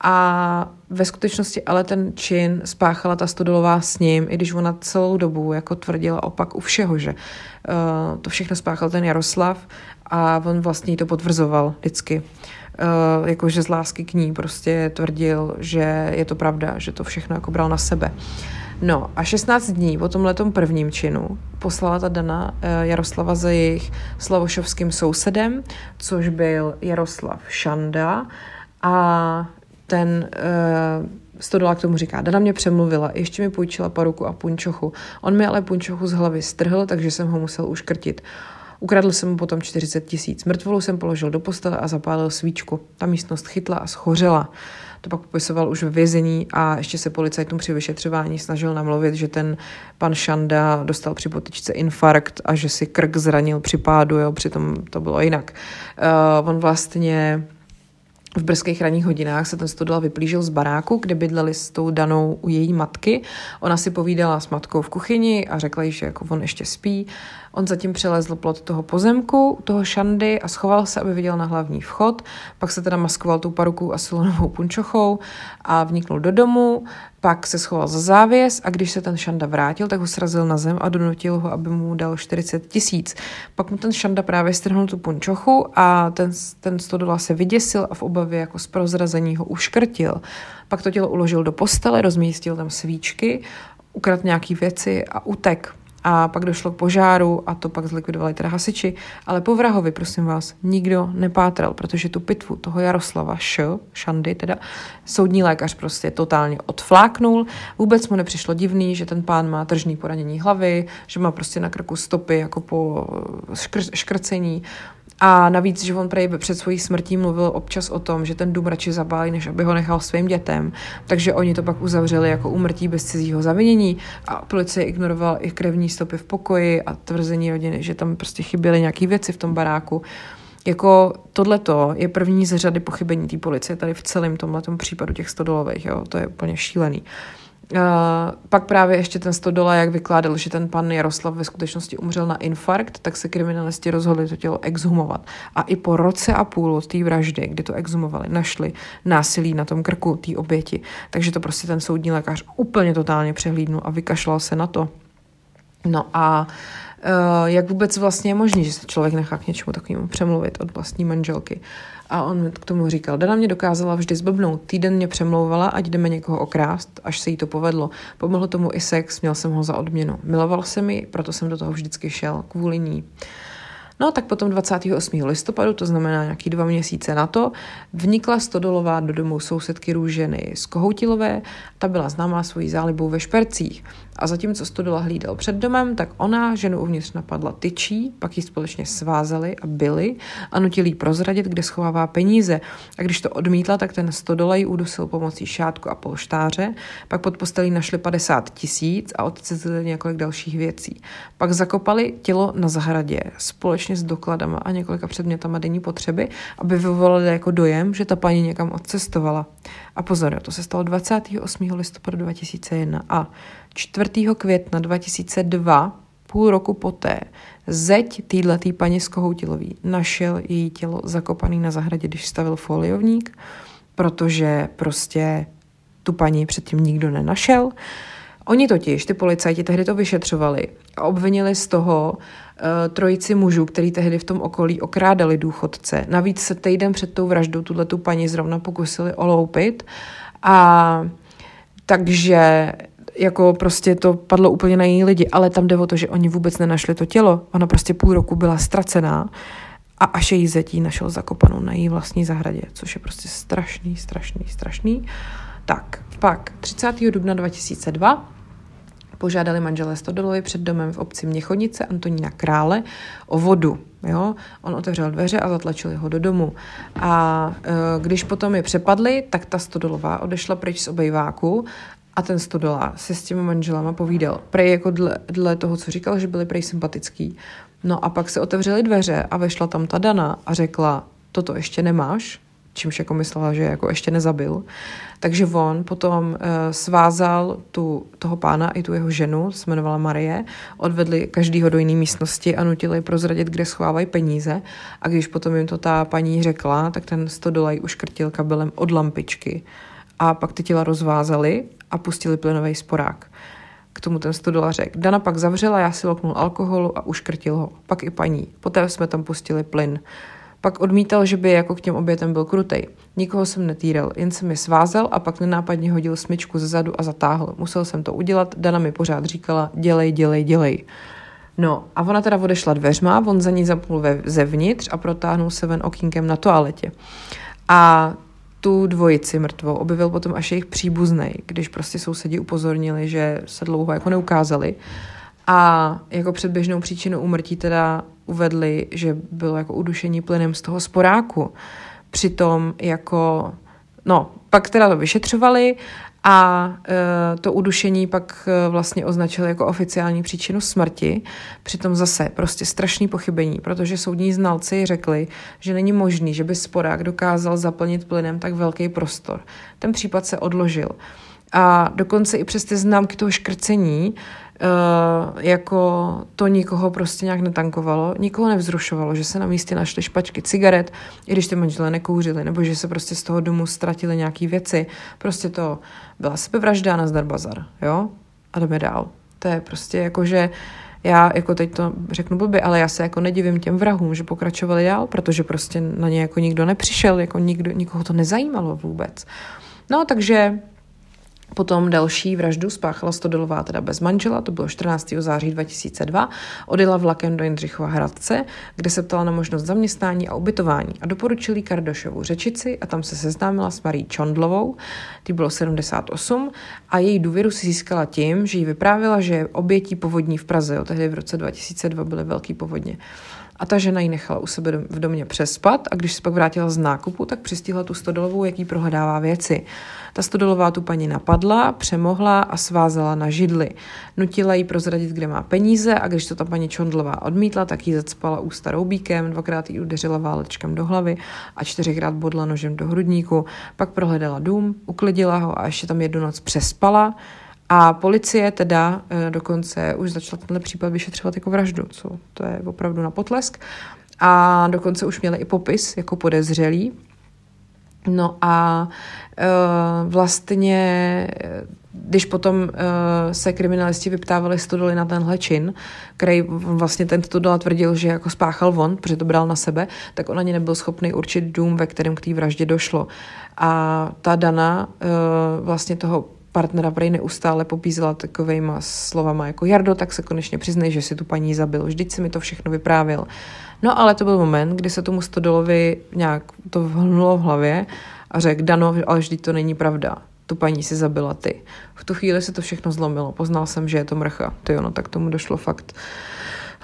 a ve skutečnosti ale ten čin spáchala ta stodolová s ním, i když ona celou dobu jako tvrdila opak u všeho, že uh, to všechno spáchal ten Jaroslav a on vlastně to potvrzoval vždycky. Uh, jakože z lásky k ní prostě tvrdil, že je to pravda, že to všechno jako bral na sebe. No a 16 dní po tomhle prvním činu poslala ta Dana uh, Jaroslava za jejich slavošovským sousedem, což byl Jaroslav Šanda a ten uh, Stodola k tomu říká, Dana mě přemluvila, ještě mi půjčila paruku a punčochu. On mi ale punčochu z hlavy strhl, takže jsem ho musel uškrtit. Ukradl jsem mu potom 40 tisíc. Mrtvolu jsem položil do postele a zapálil svíčku. Ta místnost chytla a schořela. To pak popisoval už ve vězení a ještě se policajtům při vyšetřování snažil namluvit, že ten pan Šanda dostal při potyčce infarkt a že si krk zranil při pádu, jo, přitom to bylo jinak. Uh, on vlastně v brzkých ranních hodinách se ten studel vyplížil z baráku, kde bydleli s tou danou u její matky. Ona si povídala s matkou v kuchyni a řekla jí, že jako on ještě spí. On zatím přelezl plot toho pozemku, toho šandy a schoval se, aby viděl na hlavní vchod. Pak se teda maskoval tou parukou a silonovou punčochou a vniknul do domu. Pak se schoval za závěs a když se ten Šanda vrátil, tak ho srazil na zem a donutil ho, aby mu dal 40 tisíc. Pak mu ten Šanda právě strhnul tu punčochu a ten, ten stodola se vyděsil a v obavě jako z prozrazení ho uškrtil. Pak to tělo uložil do postele, rozmístil tam svíčky, ukradl nějaký věci a utek a pak došlo k požáru a to pak zlikvidovali teda hasiči, ale po vrahovi, prosím vás, nikdo nepátral, protože tu pitvu toho Jaroslava Š, Šandy, teda soudní lékař prostě totálně odfláknul. Vůbec mu nepřišlo divný, že ten pán má tržní poranění hlavy, že má prostě na krku stopy jako po škr- škrcení. A navíc, že on prej před svojí smrtí mluvil občas o tom, že ten dům radši zabálí, než aby ho nechal svým dětem. Takže oni to pak uzavřeli jako umrtí bez cizího zavinění a policie ignorovala i krevní stopy v pokoji a tvrzení rodiny, že tam prostě chyběly nějaké věci v tom baráku. Jako tohleto je první z řady pochybení té policie tady v celém tomhle případu těch stodolových, jo, to je úplně šílený. Uh, Uh, pak právě ještě ten Stodola, jak vykládal, že ten pan Jaroslav ve skutečnosti umřel na infarkt, tak se kriminalisti rozhodli to tělo exhumovat. A i po roce a půl od té vraždy, kdy to exhumovali, našli násilí na tom krku té oběti. Takže to prostě ten soudní lékař úplně totálně přehlídnul a vykašlal se na to. No a uh, jak vůbec vlastně je možné, že se člověk nechá k něčemu takovému přemluvit od vlastní manželky. A on k tomu říkal, Dana mě dokázala vždy zblbnout. Týden mě přemlouvala, ať jdeme někoho okrást, až se jí to povedlo. Pomohl tomu i sex, měl jsem ho za odměnu. Miloval se mi, proto jsem do toho vždycky šel, kvůli ní. No tak potom 28. listopadu, to znamená nějaký dva měsíce na to, vnikla Stodolová do domu sousedky Růženy z Kohoutilové. Ta byla známá svojí zálibou ve špercích. A zatímco Stodola hlídal před domem, tak ona ženu uvnitř napadla tyčí, pak ji společně svázali a byli a nutili jí prozradit, kde schovává peníze. A když to odmítla, tak ten Stodola ji udusil pomocí šátku a polštáře, pak pod postelí našli 50 tisíc a odcizili několik dalších věcí. Pak zakopali tělo na zahradě společně s dokladama a několika předmětama denní potřeby, aby vyvolali jako dojem, že ta paní někam odcestovala. A pozor, to se stalo 28. listopadu 2001 a 4. května 2002, půl roku poté, zeď týhletý paní z Kohoutilový našel její tělo zakopaný na zahradě, když stavil foliovník, protože prostě tu paní předtím nikdo nenašel. Oni totiž, ty policajti, tehdy to vyšetřovali a obvinili z toho uh, trojici mužů, který tehdy v tom okolí okrádali důchodce. Navíc se týden před tou vraždou tuhle tu paní zrovna pokusili oloupit a takže jako prostě to padlo úplně na jiný lidi, ale tam jde o to, že oni vůbec nenašli to tělo. Ona prostě půl roku byla ztracená a až její zetí našel zakopanou na její vlastní zahradě, což je prostě strašný, strašný, strašný. Tak, pak 30. dubna 2002 požádali manželé Stodolovi před domem v obci Měchonice Antonína Krále o vodu. Jo? On otevřel dveře a zatlačili ho do domu. A e, když potom je přepadli, tak ta Stodolová odešla pryč z obejváku a ten Stodola se s těmi manželama povídal. Prej jako dle, dle toho, co říkal, že byli prej sympatický. No a pak se otevřely dveře a vešla tam ta Dana a řekla, toto ještě nemáš, čímž jako myslela, že jako ještě nezabil. Takže on potom uh, svázal tu, toho pána i tu jeho ženu, se jmenovala Marie, odvedli každýho do jiné místnosti a nutili prozradit, kde schovávají peníze. A když potom jim to ta paní řekla, tak ten stodolaj uškrtil kabelem od lampičky. A pak ty těla rozvázali a pustili plynový sporák. K tomu ten stodola řekl. Dana pak zavřela, já si loknul alkoholu a uškrtil ho. Pak i paní. Poté jsme tam pustili plyn. Pak odmítal, že by jako k těm obětem byl krutej. Nikoho jsem netýral, jen jsem je svázal a pak nenápadně hodil smyčku ze zadu a zatáhl. Musel jsem to udělat, Dana mi pořád říkala, dělej, dělej, dělej. No a ona teda odešla dveřma, on za ní zapnul ve, zevnitř a protáhnul se ven okýnkem na toaletě. A tu dvojici mrtvou objevil potom až jejich příbuzný, když prostě sousedi upozornili, že se dlouho jako neukázali. A jako předběžnou příčinu úmrtí teda uvedli, že bylo jako udušení plynem z toho sporáku. Přitom jako, no, pak teda to vyšetřovali a e, to udušení pak e, vlastně označili jako oficiální příčinu smrti. Přitom zase prostě strašný pochybení, protože soudní znalci řekli, že není možný, že by sporák dokázal zaplnit plynem tak velký prostor. Ten případ se odložil. A dokonce i přes ty známky toho škrcení Uh, jako to nikoho prostě nějak netankovalo, nikoho nevzrušovalo, že se na místě našly špačky cigaret, i když ty manželé nekouřili, nebo že se prostě z toho domu ztratily nějaké věci. Prostě to byla sebevražda a nazdar bazar, jo? A jdeme dál. To je prostě jako, že já jako teď to řeknu blbě, ale já se jako nedivím těm vrahům, že pokračovali dál, protože prostě na ně jako nikdo nepřišel, jako nikdo, nikoho to nezajímalo vůbec. No, takže Potom další vraždu spáchala Stodolová teda bez manžela, to bylo 14. září 2002. Odjela vlakem do Jindřichova Hradce, kde se ptala na možnost zaměstnání a ubytování a doporučili Kardošovu řečici a tam se seznámila s Marí Čondlovou, ty bylo 78 a její důvěru si získala tím, že jí vyprávila, že obětí povodní v Praze, jo, tehdy v roce 2002 byly velký povodně. A ta žena ji nechala u sebe v domě přespat a když se pak vrátila z nákupu, tak přistihla tu stodolovou, jaký prohledává věci. Ta stodolová tu paní napadla, přemohla a svázala na židli. Nutila jí prozradit, kde má peníze a když to ta paní Čondlová odmítla, tak jí zacpala ústa roubíkem, dvakrát jí udeřila válečkem do hlavy a čtyřikrát bodla nožem do hrudníku. Pak prohledala dům, uklidila ho a ještě tam jednu noc přespala. A policie teda e, dokonce už začala tenhle případ vyšetřovat jako vraždu, co to je opravdu na potlesk. A dokonce už měli i popis jako podezřelý. No a e, vlastně když potom uh, se kriminalisti vyptávali Stodoly na tenhle čin, který vlastně ten Stodola tvrdil, že jako spáchal von, protože to bral na sebe, tak on ani nebyl schopný určit dům, ve kterém k té vraždě došlo. A ta Dana uh, vlastně toho partnera prej neustále popízela takovejma slovama jako Jardo, tak se konečně přiznej, že si tu paní zabil. Vždyť si mi to všechno vyprávěl. No ale to byl moment, kdy se tomu Stodolovi nějak to vhnulo v hlavě a řekl, Dano, ale vždyť to není pravda. Tu paní si zabila ty. V tu chvíli se to všechno zlomilo. Poznal jsem, že je to mrcha. Ty ono, tak tomu došlo fakt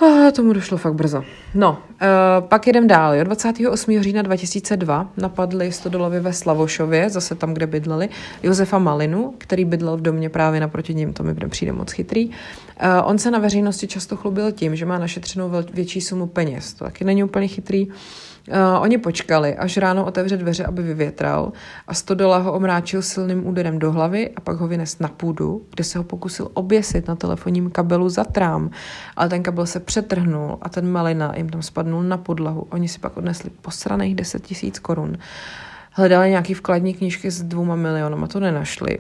a tomu došlo fakt brzo. No, uh, pak jedem dál. Jo. 28. října 2002 napadli Stodolovi ve Slavošově, zase tam, kde bydleli, Josefa Malinu, který bydlel v domě právě naproti ním, to mi přijde moc chytrý. Uh, on se na veřejnosti často chlubil tím, že má našetřenou větší sumu peněz. To taky není úplně chytrý. Uh, Uh, oni počkali, až ráno otevře dveře, aby vyvětral a Stodola ho omráčil silným úderem do hlavy a pak ho vynes na půdu, kde se ho pokusil oběsit na telefonním kabelu za trám, ale ten kabel se přetrhnul a ten malina jim tam spadnul na podlahu. Oni si pak odnesli posraných 10 tisíc korun. Hledali nějaký vkladní knížky s dvouma milionama, to nenašli.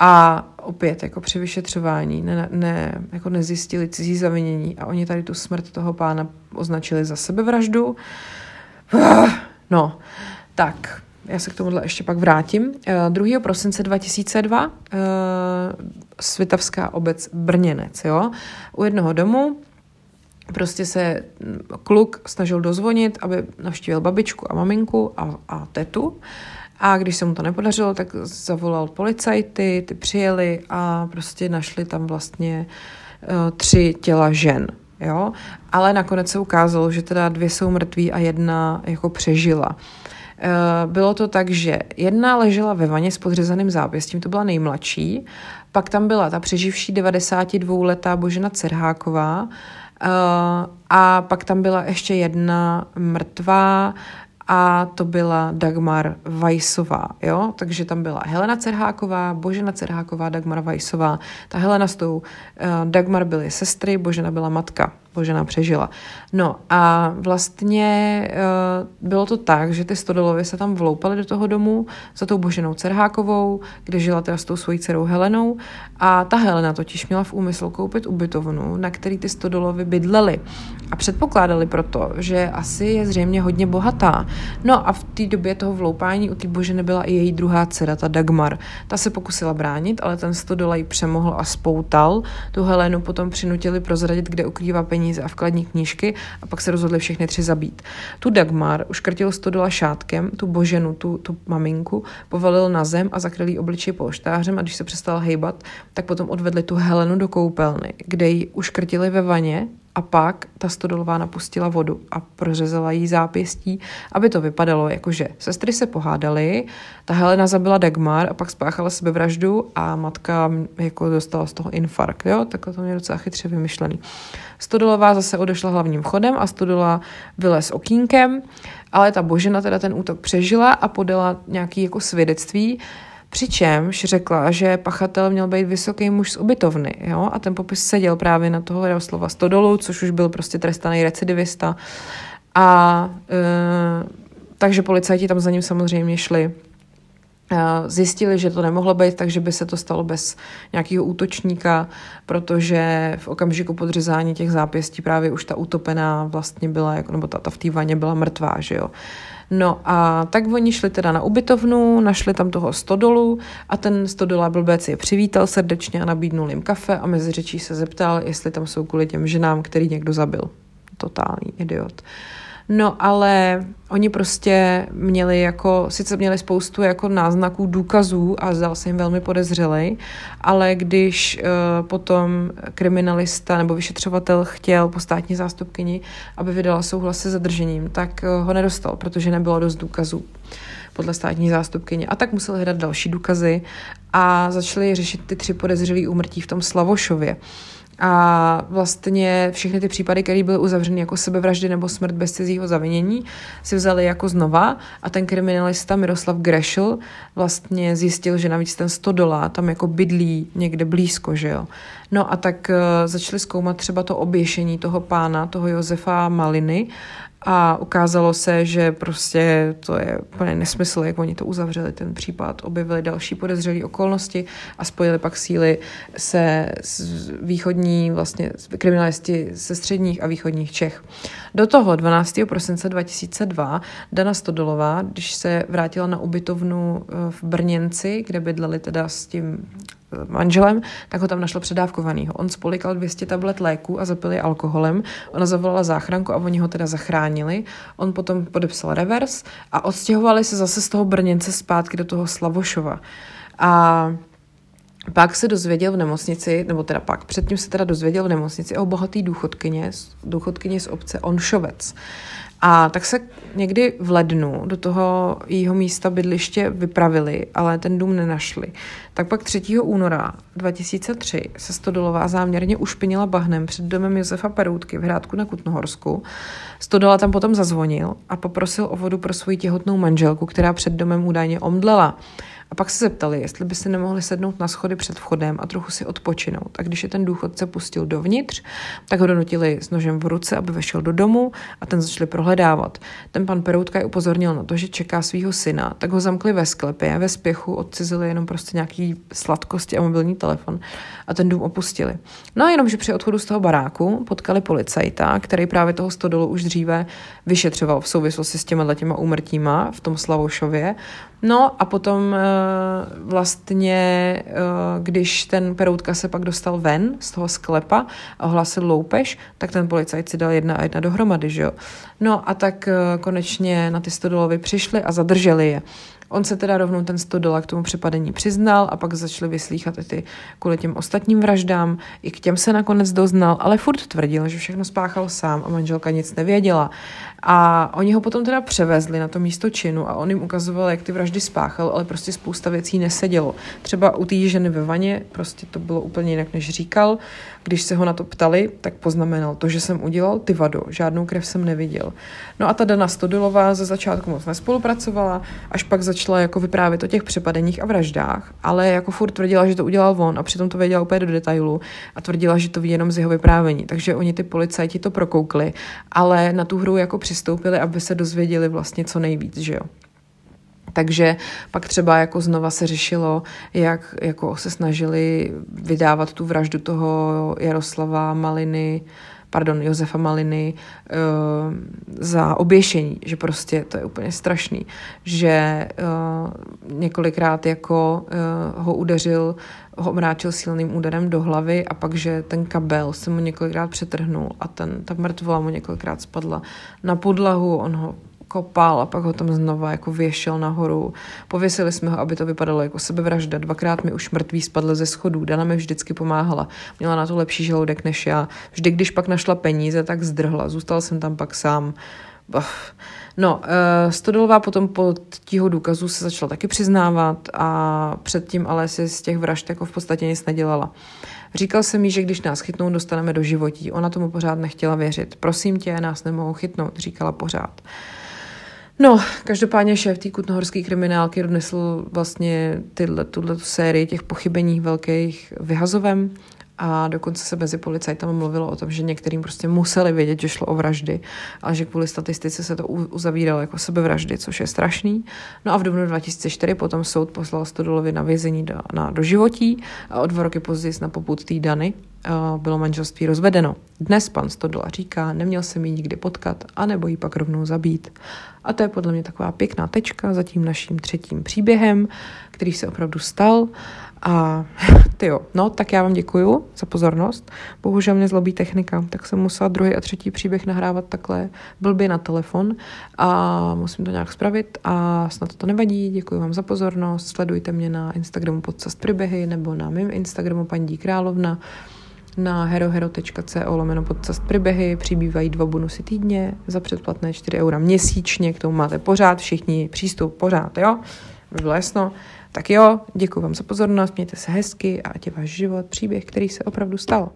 A opět, jako při vyšetřování, ne, ne, jako nezjistili cizí zavinění a oni tady tu smrt toho pána označili za sebevraždu. No, tak, já se k tomuhle ještě pak vrátím. 2. Eh, prosince 2002 eh, Svitavská obec Brněnec, jo. U jednoho domu prostě se kluk snažil dozvonit, aby navštívil babičku a maminku a, a tetu. A když se mu to nepodařilo, tak zavolal policajty, ty přijeli a prostě našli tam vlastně uh, tři těla žen jo, ale nakonec se ukázalo, že teda dvě jsou mrtví a jedna jako přežila. Eh, bylo to tak, že jedna ležela ve vaně s podřezaným zápěstím, to byla nejmladší, pak tam byla ta přeživší 92-letá Božena Cerháková, eh, a pak tam byla ještě jedna mrtvá a to byla Dagmar Vajsová, jo? Takže tam byla Helena Cerháková, Božena Cerháková, Dagmar Vajsová. Ta Helena s tou uh, Dagmar byly sestry, Božena byla matka. Božena přežila. No a vlastně uh, bylo to tak, že ty Stodolovy se tam vloupaly do toho domu za tou Boženou Cerhákovou, kde žila teda s tou svojí dcerou Helenou a ta Helena totiž měla v úmyslu koupit ubytovnu, na který ty Stodolovy bydleli a předpokládali proto, že asi je zřejmě hodně bohatá. No a v té době toho vloupání u té Boženy byla i její druhá dcera, ta Dagmar. Ta se pokusila bránit, ale ten Stodola ji přemohl a spoutal. Tu Helenu potom přinutili prozradit, kde ukrývá peníze peníze a vkladní knížky a pak se rozhodli všechny tři zabít. Tu Dagmar uškrtil stodola šátkem, tu Boženu, tu, tu maminku, povalil na zem a zakryl jí obličej polštářem a když se přestala hejbat, tak potom odvedli tu Helenu do koupelny, kde ji uškrtili ve vaně a pak ta stodolová napustila vodu a prořezala jí zápěstí, aby to vypadalo jako, že sestry se pohádaly, ta Helena zabila Dagmar a pak spáchala sebevraždu a matka jako dostala z toho infarkt, jo? Takhle to mě docela chytře vymyšlený. Stodolová zase odešla hlavním chodem a Stodola vylez okýnkem, ale ta Božena teda ten útok přežila a podala nějaký jako svědectví, Přičemž řekla, že pachatel měl být vysoký muž z ubytovny, jo? a ten popis seděl právě na toho Jaroslava Stodolu, což už byl prostě trestaný recidivista. A e, takže policajti tam za ním samozřejmě šli. E, zjistili, že to nemohlo být, takže by se to stalo bez nějakého útočníka, protože v okamžiku podřezání těch zápěstí právě už ta utopená vlastně byla, jako, nebo ta, ta v té vaně byla mrtvá, že jo. No a tak oni šli teda na ubytovnu, našli tam toho stodolu a ten stodola blbec je přivítal srdečně a nabídnul jim kafe a mezi řečí se zeptal, jestli tam jsou kvůli těm ženám, který někdo zabil. Totální idiot. Uh, No ale oni prostě měli jako, sice měli spoustu jako náznaků, důkazů a zdal se jim velmi podezřelej, ale když uh, potom kriminalista nebo vyšetřovatel chtěl po státní zástupkyni, aby vydala souhlas se zadržením, tak uh, ho nedostal, protože nebylo dost důkazů podle státní zástupkyně. A tak museli hledat další důkazy a začali řešit ty tři podezřelý úmrtí v tom Slavošově. A vlastně všechny ty případy, které byly uzavřeny jako sebevraždy nebo smrt bez cizího zavinění, si vzali jako znova a ten kriminalista Miroslav Grešel vlastně zjistil, že navíc ten 100 dolá tam jako bydlí někde blízko, že jo. No a tak uh, začali zkoumat třeba to oběšení toho pána, toho Josefa Maliny a ukázalo se, že prostě to je úplně nesmysl, jak oni to uzavřeli, ten případ, objevili další podezřelé okolnosti a spojili pak síly se východní, vlastně kriminalisti ze středních a východních Čech. Do toho 12. prosince 2002 Dana Stodolová, když se vrátila na ubytovnu eh, v Brněnci, kde bydleli teda s tím manželem, tak ho tam našla předávkovanýho. On spolikal 200 tablet léku a zapil je alkoholem. Ona zavolala záchranku a oni ho teda zachránili. On potom podepsal revers a odstěhovali se zase z toho Brněnce zpátky do toho Slavošova. A pak se dozvěděl v nemocnici, nebo teda pak, předtím se teda dozvěděl v nemocnici o bohatý důchodkyně, důchodkyně z obce Onšovec. A tak se někdy v lednu do toho jeho místa bydliště vypravili, ale ten dům nenašli. Tak pak 3. února 2003 se Stodolová záměrně ušpinila bahnem před domem Josefa Peroutky v Hrádku na Kutnohorsku. Stodola tam potom zazvonil a poprosil o vodu pro svoji těhotnou manželku, která před domem údajně omdlela. A pak se zeptali, jestli by si nemohli sednout na schody před vchodem a trochu si odpočinout. A když je ten důchodce pustil dovnitř, tak ho donutili s nožem v ruce, aby vešel do domu a ten začali prohledávat. Ten pan Peroutka je upozornil na to, že čeká svého syna, tak ho zamkli ve sklepě, ve spěchu odcizili jenom prostě nějaký sladkosti a mobilní telefon a ten dům opustili. No a jenom, že při odchodu z toho baráku potkali policajta, který právě toho stodolu už dříve vyšetřoval v souvislosti s těma těma úmrtíma v tom Slavošově. No a potom eh, vlastně, eh, když ten Peroutka se pak dostal ven z toho sklepa a ohlásil loupež, tak ten policajt si dal jedna a jedna dohromady, že jo. No a tak eh, konečně na ty stodolovy přišli a zadrželi je. On se teda rovnou ten 100 dolar k tomu přepadení přiznal a pak začali vyslýchat i ty kvůli těm ostatním vraždám. I k těm se nakonec doznal, ale furt tvrdil, že všechno spáchal sám a manželka nic nevěděla. A oni ho potom teda převezli na to místo činu a on jim ukazoval, jak ty vraždy spáchal, ale prostě spousta věcí nesedělo. Třeba u té ženy ve vaně prostě to bylo úplně jinak, než říkal. Když se ho na to ptali, tak poznamenal to, že jsem udělal, ty vado, žádnou krev jsem neviděl. No a ta Dana Stodilová ze začátku moc nespolupracovala, až pak začala jako vyprávět o těch přepadeních a vraždách, ale jako furt tvrdila, že to udělal on a přitom to věděla úplně do detailu a tvrdila, že to ví jenom z jeho vyprávění. Takže oni ty policajti to prokoukli, ale na tu hru jako přistoupili, aby se dozvěděli vlastně co nejvíc, že jo. Takže pak třeba jako znova se řešilo, jak jako se snažili vydávat tu vraždu toho Jaroslava Maliny, pardon, Josefa Maliny uh, za oběšení, že prostě to je úplně strašný, že uh, několikrát jako uh, ho udeřil, ho omráčil silným úderem do hlavy a pak, že ten kabel se mu několikrát přetrhnul a ten, ta mrtvola mu několikrát spadla na podlahu, on ho kopal a pak ho tam znova jako věšel nahoru. Pověsili jsme ho, aby to vypadalo jako sebevražda. Dvakrát mi už mrtvý spadl ze schodů. Dana mi vždycky pomáhala. Měla na to lepší žaludek než já. Vždy, když pak našla peníze, tak zdrhla. Zůstal jsem tam pak sám. Uf. No, uh, Stodolová potom po tího důkazů se začala taky přiznávat a předtím ale si z těch vražd jako v podstatě nic nedělala. Říkal jsem jí, že když nás chytnou, dostaneme do životí. Ona tomu pořád nechtěla věřit. Prosím tě, nás nemohou chytnout, říkala pořád. No, každopádně šéf té kutnohorské kriminálky odnesl vlastně tuhle sérii těch pochybení velkých vyhazovem a dokonce se mezi policajtami mluvilo o tom, že některým prostě museli vědět, že šlo o vraždy, ale že kvůli statistice se to uzavíralo jako sebevraždy, což je strašný. No a v dubnu 2004 potom soud poslal Stodolovi na vězení do, na doživotí a o dva roky později na poput té Dany bylo manželství rozvedeno. Dnes pan Stodola říká, neměl jsem ji nikdy potkat, anebo ji pak rovnou zabít. A to je podle mě taková pěkná tečka za tím naším třetím příběhem, který se opravdu stal. A ty jo, no tak já vám děkuju za pozornost. Bohužel mě zlobí technika, tak jsem musela druhý a třetí příběh nahrávat takhle blbě na telefon a musím to nějak spravit a snad to nevadí. Děkuji vám za pozornost. Sledujte mě na Instagramu podcast příběhy nebo na mém Instagramu paní Královna. Na herohero.co lomeno podcast příběhy přibývají dva bonusy týdně za předplatné 4 eura měsíčně, k tomu máte pořád všichni přístup, pořád, jo? By bylo jasno. Tak jo, děkuji vám za pozornost, mějte se hezky a ať je váš život příběh, který se opravdu stal.